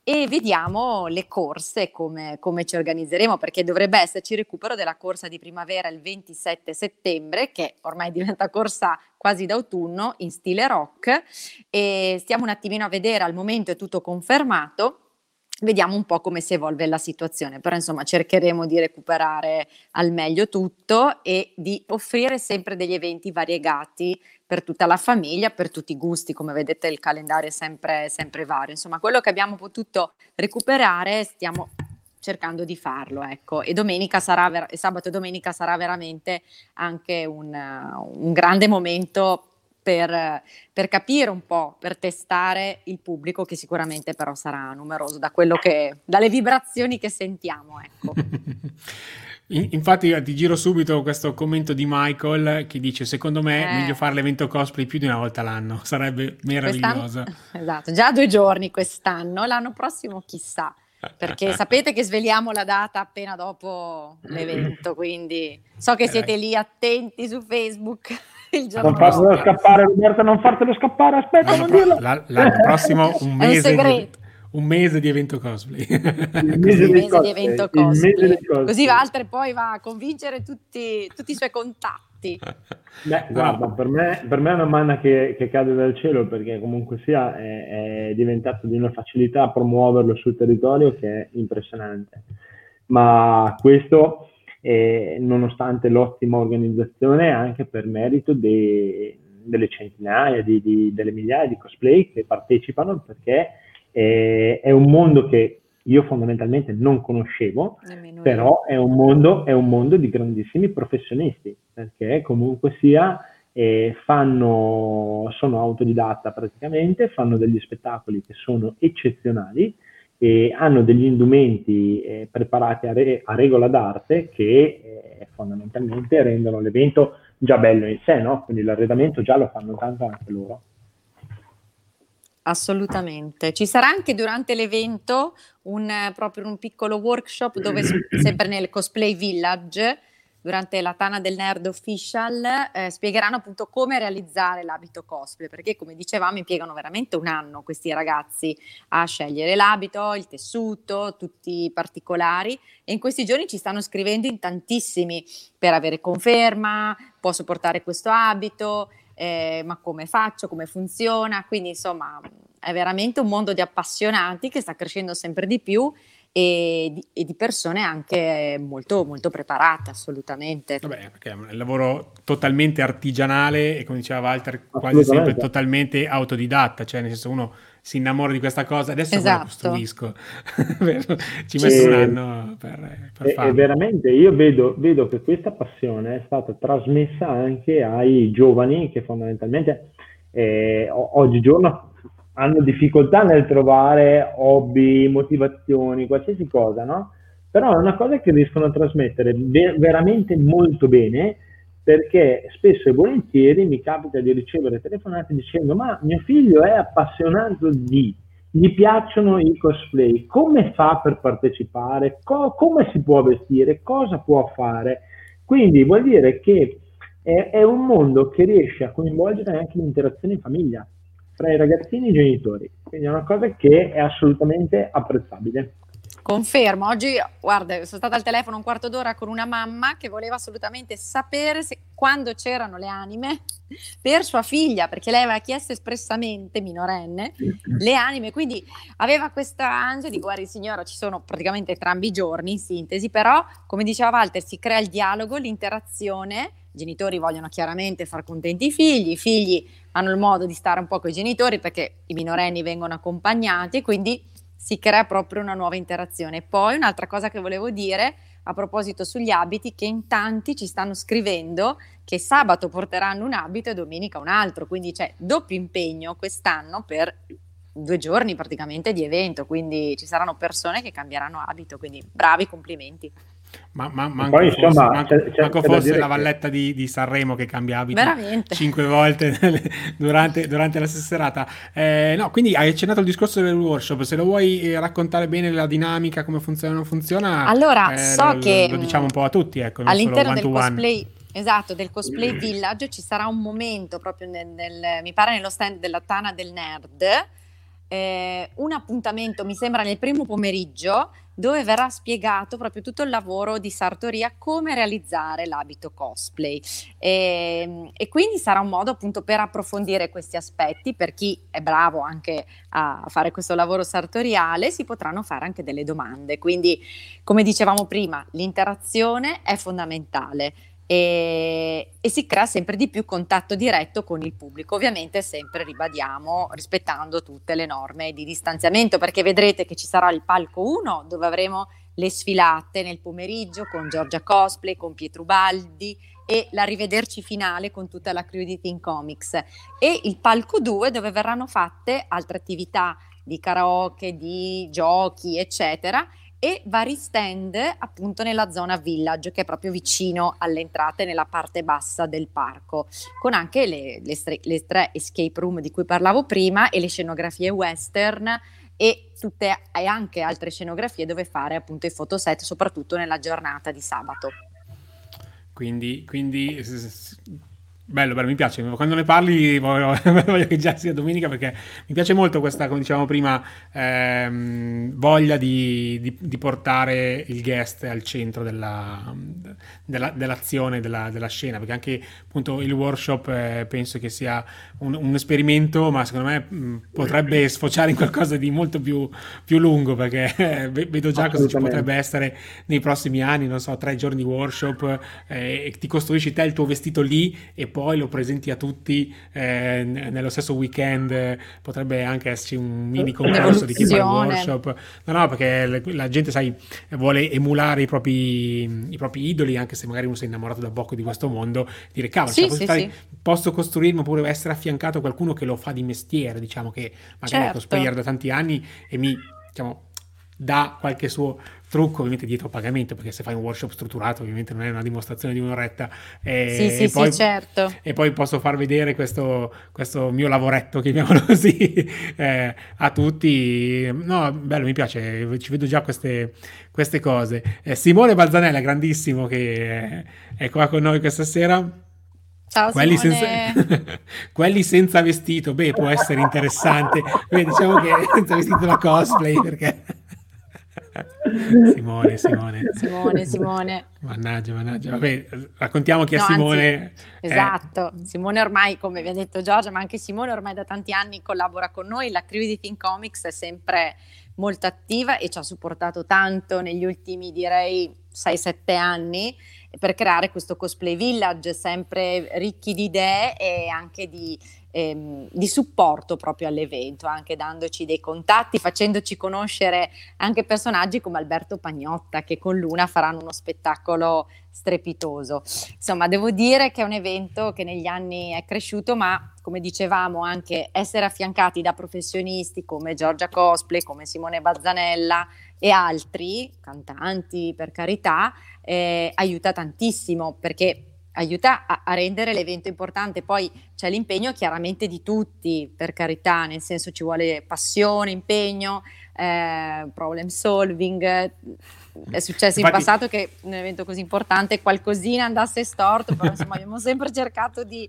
e vediamo le corse come, come, ci organizzeremo perché dovrebbe esserci recupero della corsa di primavera il 27 settembre che ormai diventa corsa quasi d'autunno in stile rock. E stiamo un attimino a vedere al momento è tutto confermato. Vediamo un po' come si evolve la situazione, però insomma cercheremo di recuperare al meglio tutto e di offrire sempre degli eventi variegati per tutta la famiglia, per tutti i gusti, come vedete il calendario è sempre, sempre vario. Insomma, quello che abbiamo potuto recuperare stiamo cercando di farlo, ecco. E domenica sarà ver- sabato e domenica sarà veramente anche un, un grande momento per, per, capire un po', per testare il pubblico che sicuramente però sarà numeroso da quello che, dalle vibrazioni che sentiamo. Ecco. Infatti ti giro subito questo commento di Michael che dice secondo me è eh. meglio fare l'evento cosplay più di una volta l'anno, sarebbe meraviglioso. Esatto, già due giorni quest'anno, l'anno prossimo chissà, perché sapete che sveliamo la data appena dopo l'evento, quindi so che siete lì attenti su Facebook il giorno non fartelo scappare Roberto non fartelo scappare aspetta l'anno, non dirlo. la, l'anno prossimo un mese, un, di, un mese di evento cosplay il mese, di, cosplay. Di evento cosplay. così Walter poi va a convincere tutti, tutti i suoi contatti Beh, guarda, per me, per me, è una manna che, che, cade dal cielo perché comunque sia è, è diventato di una facilità promuoverlo sul territorio che è impressionante. Ma questo eh, nonostante l'ottima organizzazione anche per merito de, delle centinaia, di, di, delle migliaia di cosplay che partecipano perché eh, è un mondo che io fondamentalmente non conoscevo, Nemmeno però è un, mondo, è un, mondo, di grandissimi professionisti, perché comunque sia eh, fanno, sono autodidatta praticamente, fanno degli spettacoli che sono eccezionali e hanno degli indumenti eh, preparati a, re- a, regola d'arte che eh, fondamentalmente rendono l'evento già bello in sé, no? quindi l'arredamento già lo fanno tanto anche loro. Assolutamente. Ci sarà anche durante l'evento un, proprio un piccolo workshop dove sempre nel Cosplay Village durante la Tana del Nerd Official eh, spiegheranno appunto come realizzare l'abito cosplay, perché come dicevamo impiegano veramente un anno questi ragazzi a scegliere l'abito, il tessuto, tutti i particolari e in questi giorni ci stanno scrivendo in tantissimi per avere conferma, posso portare questo abito, eh, ma come faccio, come funziona, quindi insomma è veramente un mondo di appassionati che sta crescendo sempre di più e di, e di, persone anche molto, molto preparate, assolutamente. Vabbè, perché è un lavoro totalmente artigianale e come diceva Walter, quasi sempre totalmente autodidatta, cioè nel senso uno si innamora di questa cosa, adesso esatto. la costruisco, ci metto sì. un anno per, per e, farlo. E veramente io vedo, vedo che questa passione è stata trasmessa anche ai giovani che fondamentalmente eh, oggigiorno hanno difficoltà nel trovare hobby, motivazioni, qualsiasi cosa, no? Però è una cosa che riescono a trasmettere ve- veramente molto bene perché spesso e volentieri mi capita di ricevere telefonate dicendo ma mio figlio è appassionato di, gli piacciono i cosplay, come fa per partecipare, Co- come si può vestire, cosa può fare. Quindi vuol dire che è, è un mondo che riesce a coinvolgere anche l'interazione in famiglia tra i ragazzini e i genitori. Quindi è una cosa che è assolutamente apprezzabile. Confermo, oggi guarda, sono stata al telefono un quarto d'ora con una mamma che voleva assolutamente sapere se, quando c'erano le anime per sua figlia, perché lei aveva chiesto espressamente, minorenne, le anime, quindi aveva questa ansia di guardi signora, ci sono praticamente entrambi i giorni in sintesi, però come diceva Walter si crea il dialogo, l'interazione, i genitori vogliono chiaramente far contenti i figli, i figli hanno il modo di stare un po' con i genitori perché i minorenni vengono accompagnati, quindi si crea proprio una nuova interazione. Poi un'altra cosa che volevo dire a proposito sugli abiti, che in tanti ci stanno scrivendo che sabato porteranno un abito e domenica un altro, quindi c'è doppio impegno quest'anno per due giorni praticamente di evento, quindi ci saranno persone che cambieranno abito, quindi bravi, complimenti. Ma, ma manco poi, fosse, insomma, manco, c'è, c'è, manco fosse la valletta che... di, di, Sanremo che cambia abito Veramente. cinque volte durante, durante, la stessa serata. Eh, no, quindi hai accennato il discorso del workshop, se lo vuoi eh, raccontare bene la dinamica, come funziona o non funziona, allora, eh, so lo, che lo diciamo un po' a tutti, ecco, all'interno del cosplay, Esatto, del cosplay village ci sarà un momento proprio nel, nel, mi pare nello stand della Tana del Nerd, eh, un appuntamento, mi sembra nel primo pomeriggio, dove verrà spiegato proprio tutto il lavoro di sartoria, come realizzare l'abito cosplay. E, ehm, e, quindi sarà un modo appunto per approfondire questi aspetti, per chi è bravo anche a fare questo lavoro sartoriale, si potranno fare anche delle domande. Quindi, come dicevamo prima, l'interazione è fondamentale e, e, si crea sempre di più contatto diretto con il pubblico, ovviamente sempre ribadiamo rispettando tutte le norme di distanziamento perché vedrete che ci sarà il palco 1 dove avremo le sfilate nel pomeriggio con Giorgia Cosplay, con Pietro Baldi e la rivederci finale con tutta la crew di Teen Comics. E il palco 2 dove verranno fatte altre attività di karaoke, di giochi eccetera e vari stand appunto nella zona village che è proprio vicino alle entrate nella parte bassa del parco con anche le, le, stre- le tre escape room di cui parlavo prima e le scenografie western e tutte e anche altre scenografie dove fare appunto i fotoset soprattutto nella giornata di sabato. Quindi, quindi Bello, bello, mi piace. Quando ne parli voglio, voglio, che già sia domenica perché mi piace molto questa, come dicevamo prima, ehm, voglia di, di, di, portare il guest al centro della, della, dell'azione, della, della, scena, perché anche appunto il workshop eh, penso che sia un, un, esperimento, ma secondo me mh, potrebbe sfociare in qualcosa di molto più, più lungo, perché eh, vedo già cosa ci potrebbe essere nei prossimi anni, non so, tre giorni di workshop, eh, ti costruisci te il tuo vestito lì e poi lo presenti a tutti eh, nello stesso weekend, potrebbe anche esserci un mini concorso di chi fa il workshop. No, no, perché la gente, sai, vuole emulare i propri, i propri idoli, anche se magari uno si è innamorato da poco di questo mondo, dire cavolo, sì, cioè, sì, stare, sì. posso costruirmi oppure essere affiancato a qualcuno che lo fa di mestiere, diciamo che magari certo. è cosplayer da tanti anni e mi, diciamo, dà qualche suo trucco ovviamente dietro pagamento perché se fai un workshop strutturato ovviamente non è una dimostrazione di un'oretta e, sì, sì, e poi, sì, certo. e poi posso far vedere questo, questo mio lavoretto chiamiamolo così eh, a tutti no bello mi piace ci vedo già queste, queste cose eh, Simone Balzanella grandissimo che è qua con noi questa sera Ciao, quelli, senza, quelli senza vestito, beh, può essere interessante. Beh, diciamo che senza vestito da cosplay perché Simone, Simone. Simone, Simone. Mannaggia, mannaggia. Vabbè, raccontiamo chi è Simone. Anzi, eh. esatto, Simone ormai, come vi ha detto Giorgia, ma anche Simone ormai da tanti anni collabora con noi. La crew di Think Comics è sempre molto attiva e ci ha supportato tanto negli ultimi, direi, 6-7 anni per creare questo cosplay village sempre ricchi di idee e anche di ehm, di supporto proprio all'evento, anche dandoci dei contatti, facendoci conoscere anche personaggi come Alberto Pagnotta che con Luna faranno uno spettacolo strepitoso. Insomma, devo dire che è un evento che negli anni è cresciuto, ma come dicevamo anche essere affiancati da professionisti come Giorgia Cosplay, come Simone Bazzanella e altri cantanti per carità eh, aiuta tantissimo perché aiuta a, a, rendere l'evento importante. Poi c'è l'impegno chiaramente di tutti, per carità, nel senso ci vuole passione, impegno, eh, problem solving. È successo Infatti, in passato che un evento così importante qualcosina andasse storto, però insomma abbiamo sempre cercato di,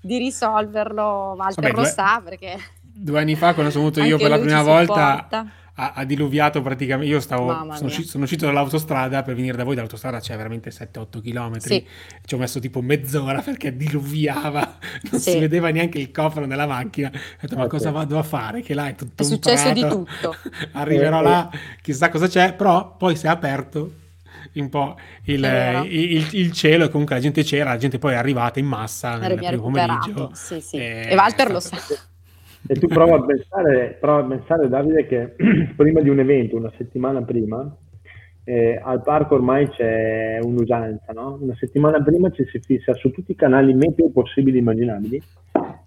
di risolverlo. Walter vabbè, lo sa perché... Due anni fa, quando sono venuto io per la prima volta ha, ha diluviato praticamente. Io stavo, sono uscito, sono, uscito, dall'autostrada per venire da voi, dall'autostrada c'è veramente 7-8 km. Sì. Ci ho messo tipo mezz'ora perché diluviava, non sì. si vedeva neanche il cofano della macchina. Ho detto, ma cosa vado a fare? Che là è tutto È successo prato. di tutto. Arriverò là, chissà cosa c'è, però poi si è aperto un po' il, il, il, cielo e comunque la gente c'era, la gente poi è arrivata in massa nel primo pomeriggio. Sì, sì. E, e Walter lo sa. E tu prova a pensare, prova a pensare Davide, che prima di un evento, una settimana prima, eh, al parco ormai c'è un'usanza, no? Una settimana prima ci si fissa su tutti i canali meteo possibili e immaginabili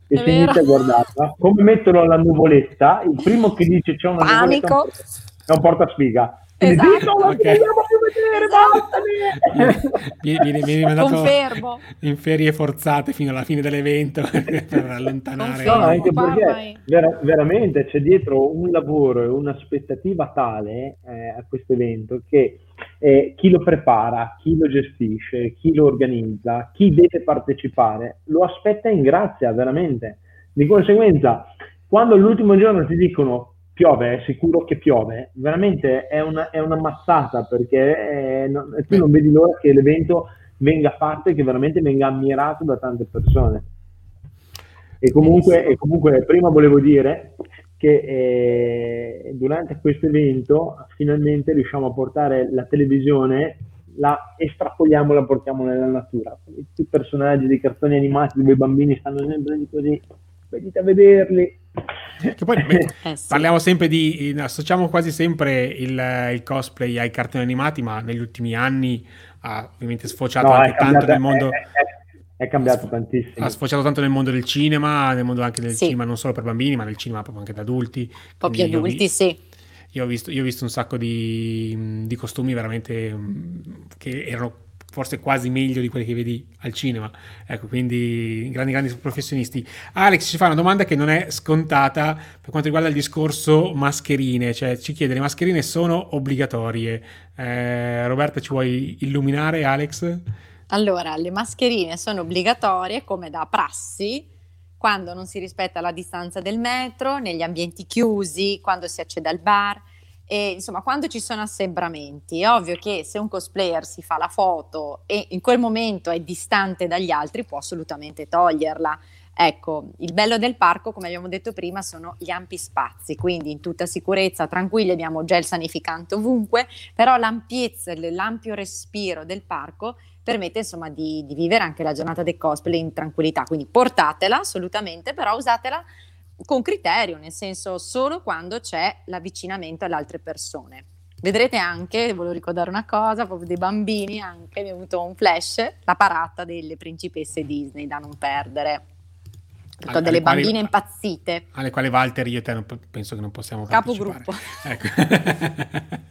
e si inizia a guardarla. Come mettono la nuvoletta, il primo che dice c'è una Panico. nuvoletta è un portasfiga. Esatto. Okay. Vedere, esatto. vieni, vieni mandato Confermo. in ferie forzate fino alla fine dell'evento per allontanare no, anche perché ver- veramente c'è dietro un lavoro e un'aspettativa tale eh, a questo evento che eh, chi lo prepara, chi lo gestisce, chi lo organizza, chi deve partecipare lo aspetta in grazia veramente di conseguenza quando l'ultimo giorno ti dicono piove, è sicuro che piove, veramente è una, è una mazzata perché eh, non, tu non vedi l'ora che l'evento venga fatto e che veramente venga ammirato da tante persone. E comunque, e comunque prima volevo dire che eh, durante questo evento finalmente riusciamo a portare la televisione, la estrapoliamo, la portiamo nella natura. Tutti i personaggi dei cartoni animati dove i bambini stanno sempre così, venite a vederli, che poi beh, eh sì. parliamo sempre di. associamo quasi sempre il, il, cosplay ai cartoni animati, ma negli ultimi anni ha ovviamente sfociato no, anche tanto nel mondo. È, è, è cambiato sfo- tantissimo. Ha sfociato tanto nel mondo del cinema, nel mondo anche del sì. cinema non solo per bambini, ma nel cinema proprio anche da adulti. Più adulti, vi- sì. Io ho, visto, io ho visto un sacco di, di costumi veramente che erano forse quasi meglio di quelli che vedi al cinema. Ecco, quindi grandi, grandi professionisti. Alex ci fa una domanda che non è scontata per quanto riguarda il discorso mascherine, cioè ci chiede le mascherine sono obbligatorie. Eh, Roberta, ci vuoi illuminare, Alex? Allora, le mascherine sono obbligatorie come da prassi quando non si rispetta la distanza del metro, negli ambienti chiusi, quando si accede al bar e, insomma, quando ci sono assembramenti, è ovvio che se un cosplayer si fa la foto e in quel momento è distante dagli altri, può assolutamente toglierla. Ecco, il bello del parco, come abbiamo detto prima, sono gli ampi spazi, quindi in tutta sicurezza, tranquilli, abbiamo gel sanificante ovunque, però l'ampiezza, l'ampio respiro del parco permette insomma di, di vivere anche la giornata del cosplay in tranquillità, quindi portatela assolutamente, però usatela con criterio, nel senso solo quando c'è l'avvicinamento alle altre persone. Vedrete anche, volevo ricordare una cosa, proprio dei bambini, anche mi è venuto un flash, la parata delle principesse Disney da non perdere. Perché ho delle quali, bambine impazzite. Alle quali Walter io e te non, penso che non possiamo Capogruppo. Ecco.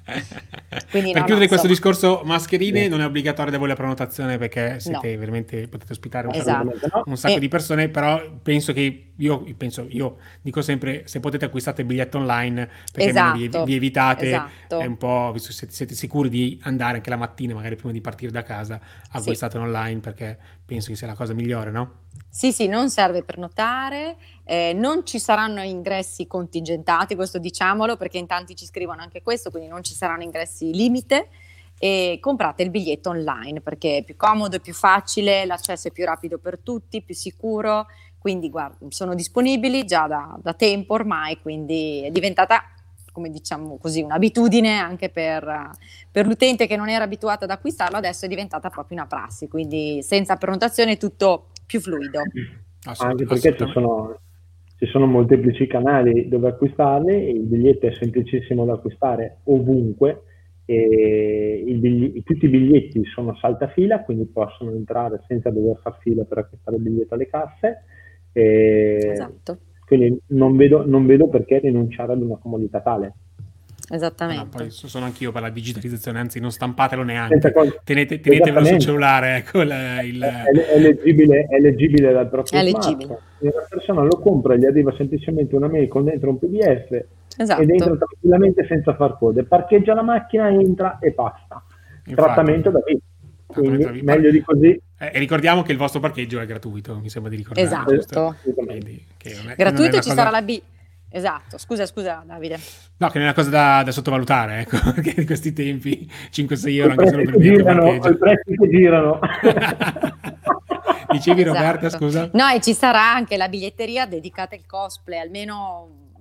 Quindi per no, chiudere no, questo discorso mascherine sì. non è obbligatoria da voi la prenotazione perché siete no. veramente potete ospitare un, esatto. sacco, un sacco e... di persone però penso che io penso io dico sempre se potete acquistate il biglietto online perché esatto. vi, vi, evitate esatto. un po' siete, siete, sicuri di andare anche la mattina magari prima di partire da casa acquistate sì. online perché penso che sia la cosa migliore no? Sì, sì, non serve per notare, eh, non ci saranno ingressi contingentati, questo diciamolo perché in tanti ci scrivono anche questo, quindi non ci saranno ingressi limite e comprate il biglietto online perché è più comodo, è più facile, l'accesso è più rapido per tutti, più sicuro, quindi guarda, sono disponibili già da, da tempo ormai, quindi è diventata come diciamo così, un'abitudine anche per, per, l'utente che non era abituato ad acquistarlo, adesso è diventata proprio una prassi, quindi senza prenotazione tutto più fluido. Anche perché ci sono, ci sono, molteplici canali dove acquistarli, il biglietto è semplicissimo da acquistare ovunque, bigli- tutti i biglietti sono saltafila, quindi possono entrare senza dover far fila per acquistare il biglietto alle casse. esatto. Quindi non vedo, non vedo perché rinunciare ad una comodità tale. Esattamente. No, poi sono anch'io per la digitalizzazione, anzi non stampatelo neanche, Tenete, tenetevelo sul cellulare. Ecco, la, il... è, leggibile, è leggibile dal proprio è leggibile. La persona lo compra e gli arriva semplicemente una mail con dentro un pdf esatto. ed entra tranquillamente senza far code. Parcheggia la macchina, entra e basta. Infatti, Trattamento da lì. Quindi, meglio di così. Eh, e ricordiamo che il vostro parcheggio è gratuito, mi sembra di ricordare. Esatto. Quindi, gratuito ci sarà la B Esatto, scusa, scusa Davide. No, che non è una cosa da, da sottovalutare, ecco, che in questi tempi 5-6 euro anche solo per il girano, I prezzi che girano. Dicevi esatto. Roberta, scusa? No, e ci sarà anche la biglietteria dedicata al cosplay, almeno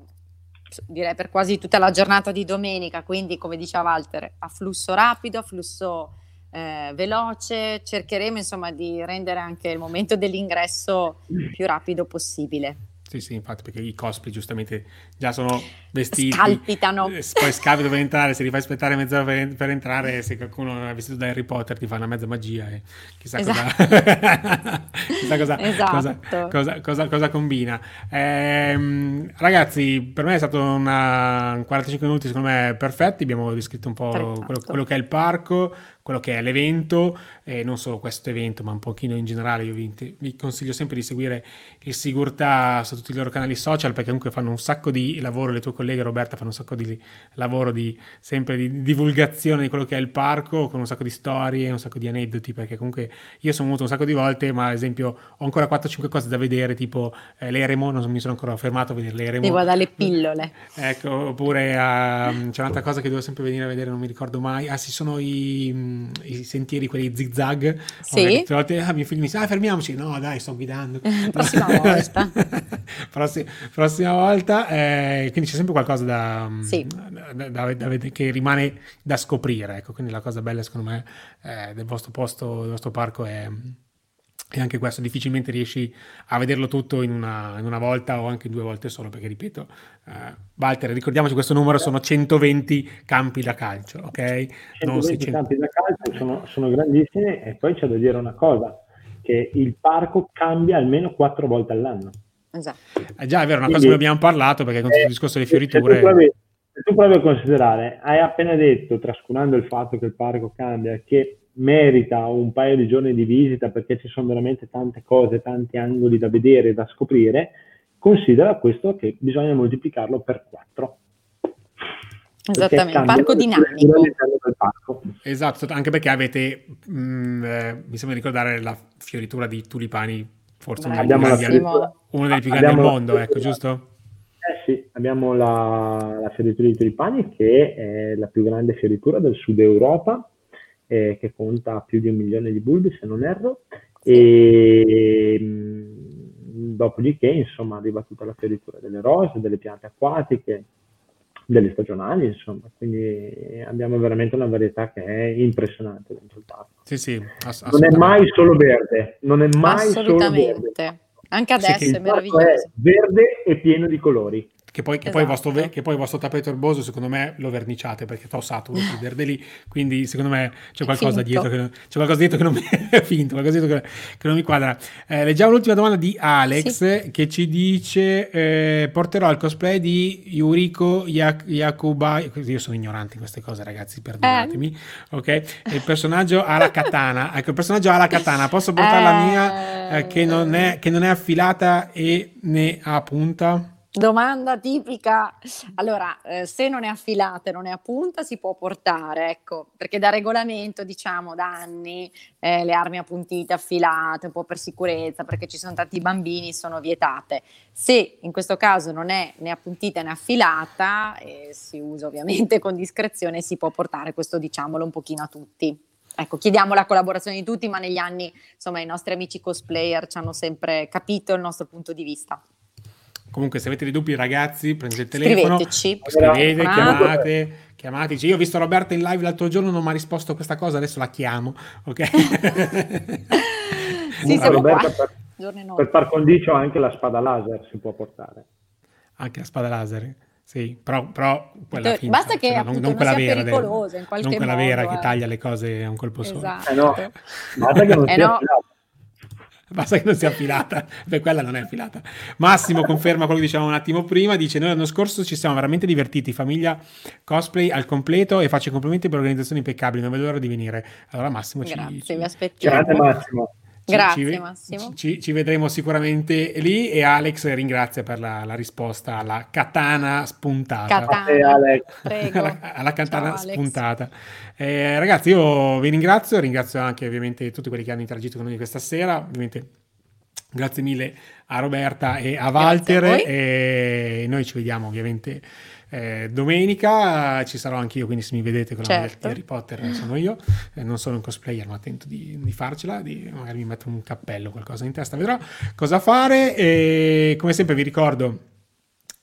direi per quasi tutta la giornata di domenica, quindi come diceva Walter, a flusso rapido, a flusso eh, veloce, cercheremo insomma di rendere anche il momento dell'ingresso più rapido possibile. Sì, sì, infatti, perché i cosplay giustamente già sono vestiti. Scalpitano. Eh, poi scapito per entrare, se li fai aspettare mezz'ora per, per, entrare, se qualcuno è vestito da Harry Potter ti fa una mezza magia e chissà esatto. cosa, chissà cosa, esatto. cosa, cosa, cosa, combina. Ehm, ragazzi, per me è stato una 45 minuti secondo me perfetti, abbiamo descritto un po' quello, quello che è il parco, quello che è l'evento, e non solo questo evento, ma un pochino in generale. Io vi, vi, consiglio sempre di seguire il Sigurtà su tutti i loro canali social perché comunque fanno un sacco di lavoro, le tue colleghe Roberta fanno un sacco di lavoro di, sempre di divulgazione di quello che è il parco, con un sacco di storie, un sacco di aneddoti, perché comunque io sono venuto un sacco di volte, ma ad esempio ho ancora 4-5 cose da vedere, tipo eh, l'Eremo, non mi sono ancora fermato a vedere l'Eremo. Devo dalle pillole. Ecco, oppure uh, c'è un'altra cosa che devo sempre venire a vedere, non mi ricordo mai. Ah, sì, sono i i sentieri, quelli zigzag. Sì. Tutte volte ah, mio figlio mi dice, ah, fermiamoci. No, dai, sto guidando. prossima volta. prossima, prossima volta. Eh, quindi c'è sempre qualcosa da, sì. da, da, da, che rimane da scoprire. Ecco, quindi la cosa bella, secondo me, eh, del vostro posto, del vostro parco è e anche questo difficilmente riesci a vederlo tutto in una, in una, volta o anche due volte solo, perché ripeto, uh, Walter, ricordiamoci questo numero, sono 120 campi da calcio, ok? 120 campi da calcio sono, sono grandissimi e poi c'è da dire una cosa, che il parco cambia almeno quattro volte all'anno. Esatto. Eh già, è vero, una Quindi, cosa che abbiamo parlato, perché con tutto il discorso delle fioriture... Se tu, provi, se tu provi a considerare, hai appena detto, trascurando il fatto che il parco cambia, che merita un paio di giorni di visita perché ci sono veramente tante cose, tanti angoli da vedere, da scoprire, considera questo che bisogna moltiplicarlo per 4. Esattamente, un parco dinamico. Parco. Esatto, anche perché avete, mh, mm, eh, mi sembra ricordare la fioritura di tulipani, forse uno, dei, grandi, uno dei più grandi del mondo, ecco, giusto? Eh sì, abbiamo la, la fioritura di tulipani che è la più grande fioritura del sud Europa eh, che conta più di un milione di bulbi se non erro, e mh, dopodiché insomma arriva tutta la fioritura delle rose, delle piante acquatiche, delle stagionali, insomma, quindi abbiamo veramente una varietà che è impressionante dentro il parco. Sì, sì, ass- non è mai solo verde, non è mai solo verde. Anche adesso sì, è meraviglioso. È verde e pieno di qualori. Che poi, che, esatto. poi vostro, che poi, il vostro tappeto erboso, secondo me, lo verniciate perché fa saturo il verde lì. Quindi, secondo me, c'è qualcosa dietro che, c'è qualcosa dietro che non mi è finto, qualcosa dietro che, che non mi quadra. Eh, leggiamo l'ultima domanda di Alex sì. che ci dice: eh, Porterò il cosplay di Yuriko Yak- Yakubai. Io sono ignorante in queste cose, ragazzi, perdonatemi. Eh. Ok, il personaggio ha la katana. Ecco, il personaggio ha la katana. Posso portare la mia eh, che non, è, che non è affilata e ne ha punta? Domanda tipica. Allora, eh, se non è affilata e non è a punta, si può portare, ecco, perché da regolamento, diciamo, da anni, eh, le armi appuntite, affilate, un po' per sicurezza, perché ci sono tanti bambini, sono vietate. Se in questo caso non è né appuntita né affilata, eh, si usa ovviamente con discrezione, si può portare, questo diciamolo un pochino a tutti. Ecco, chiediamo la collaborazione di tutti, ma negli anni, insomma, i nostri amici cosplayer ci hanno sempre capito il nostro punto di vista. Comunque, se avete dei dubbi, ragazzi, prendete il telefono, scrivete, chiamate, chiamateci. Io ho visto Roberta in live l'altro giorno, non mi ha risposto a questa cosa, adesso la chiamo, ok? sì, siamo Roberta, per, per par condicio anche la spada laser si può portare. Anche la spada laser? Sì, però, però quella finta, Basta che cioè, non, non quella vera, pericolosa in qualche non quella modo, vera eh. che taglia le cose a un colpo esatto. solo. Eh no, basta che non eh sia no. Basta che non sia affilata, per quella non è affilata. Massimo conferma quello che dicevamo un attimo prima, dice noi l'anno scorso ci siamo veramente divertiti, famiglia cosplay al completo e faccio i complimenti per l'organizzazione impeccabile, non vedo l'ora di venire. Allora Massimo Grazie, ci... vi aspettiamo. Grazie Massimo. Grazie ci, Massimo. Ci, ci, vedremo sicuramente lì e Alex ringrazia per la, la risposta alla katana spuntata. Katana, alla, alla katana Ciao, spuntata. Eh, ragazzi, io vi ringrazio, ringrazio anche ovviamente tutti quelli che hanno interagito con noi questa sera, ovviamente Grazie mille a Roberta e a Walter. e noi ci vediamo ovviamente eh, domenica. Ci sarò anche io, quindi se mi vedete con la certo. Harry Potter sono io. Eh, non sono un cosplayer, ma tento di, di farcela. Di, magari mi metto un cappello, qualcosa in testa, vedrò cosa fare. E come sempre vi ricordo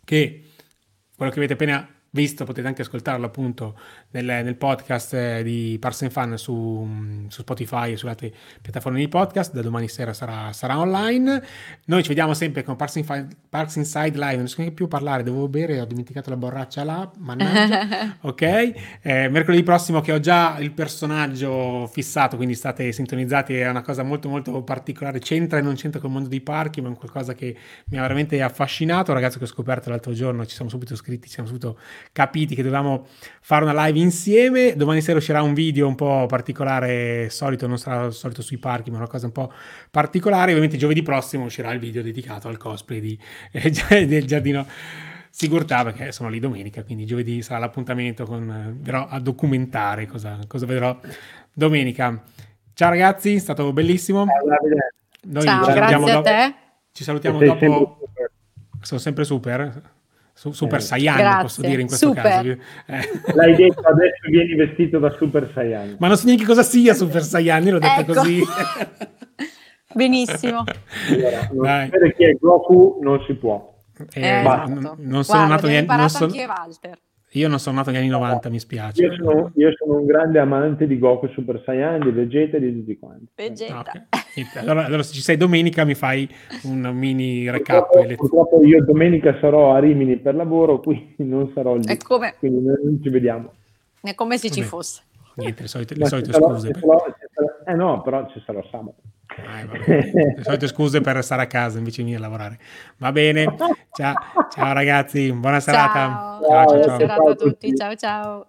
che quello che avete appena visto, potete anche ascoltarlo appunto nel, nel podcast eh, di Parsen Fan su, su, Spotify e sulle altre piattaforme di podcast. Da domani sera sarà, sarà online. Noi ci vediamo sempre con Parks, Infi- Parks Inside Live. Non so neanche più parlare, devo bere, ho dimenticato la borraccia là. Mannaggia. ok. Eh, mercoledì prossimo, che ho già il personaggio fissato, quindi state sintonizzati. È una cosa molto, molto particolare. C'entra e non c'entra col mondo dei parchi, ma è qualcosa che mi ha veramente affascinato. Un ragazzo che ho scoperto l'altro giorno, ci siamo subito iscritti, ci siamo subito capiti che dovevamo fare una live insieme. Domani sera uscirà un video un po' particolare, solito, non sarà solito sui parchi, ma una cosa un po' particolare. Ovviamente giovedì prossimo uscirà il video dedicato al cosplay di, eh, del giardino Sigurtà, perché sono lì domenica, quindi giovedì sarà l'appuntamento con, verrò a documentare cosa, cosa vedrò domenica. Ciao ragazzi, è stato bellissimo. Noi Ciao, grazie a te. Ci salutiamo dopo. Sono sempre super. Super eh, Saiyan, grazie. posso dire in questo super. caso. Eh. L'hai detto, adesso vieni vestito da Super Saiyan. Ma non so neanche cosa sia Super Saiyan, io l'ho detto ecco. così. Benissimo. Allora, non chi è Goku non si può. Eh, eh, esatto. non sono Guarda, nato niente. Non sono... anche Walter. Io non sono nato negli anni 90, mi spiace. Io sono, io sono, un grande amante di Goku Super Saiyan, di Vegeta e di tutti quanti. Vegeta. Okay. Allora, allora, se ci sei domenica mi fai un mini recap. Purtroppo, purtroppo, io domenica sarò a Rimini per lavoro, quindi non sarò lì. È come... Quindi non ci vediamo. È come se Vabbè. ci fosse. Niente, le solite, le solite scuse. Sarò, per... sarò, eh no, però ci sarò sabato. Eh, le solite scuse per stare a casa invece di venire a lavorare. Va bene, ciao, ciao ragazzi, buona serata. Ciao, ciao, ciao, ciao. Buona serata a tutti, ciao ciao.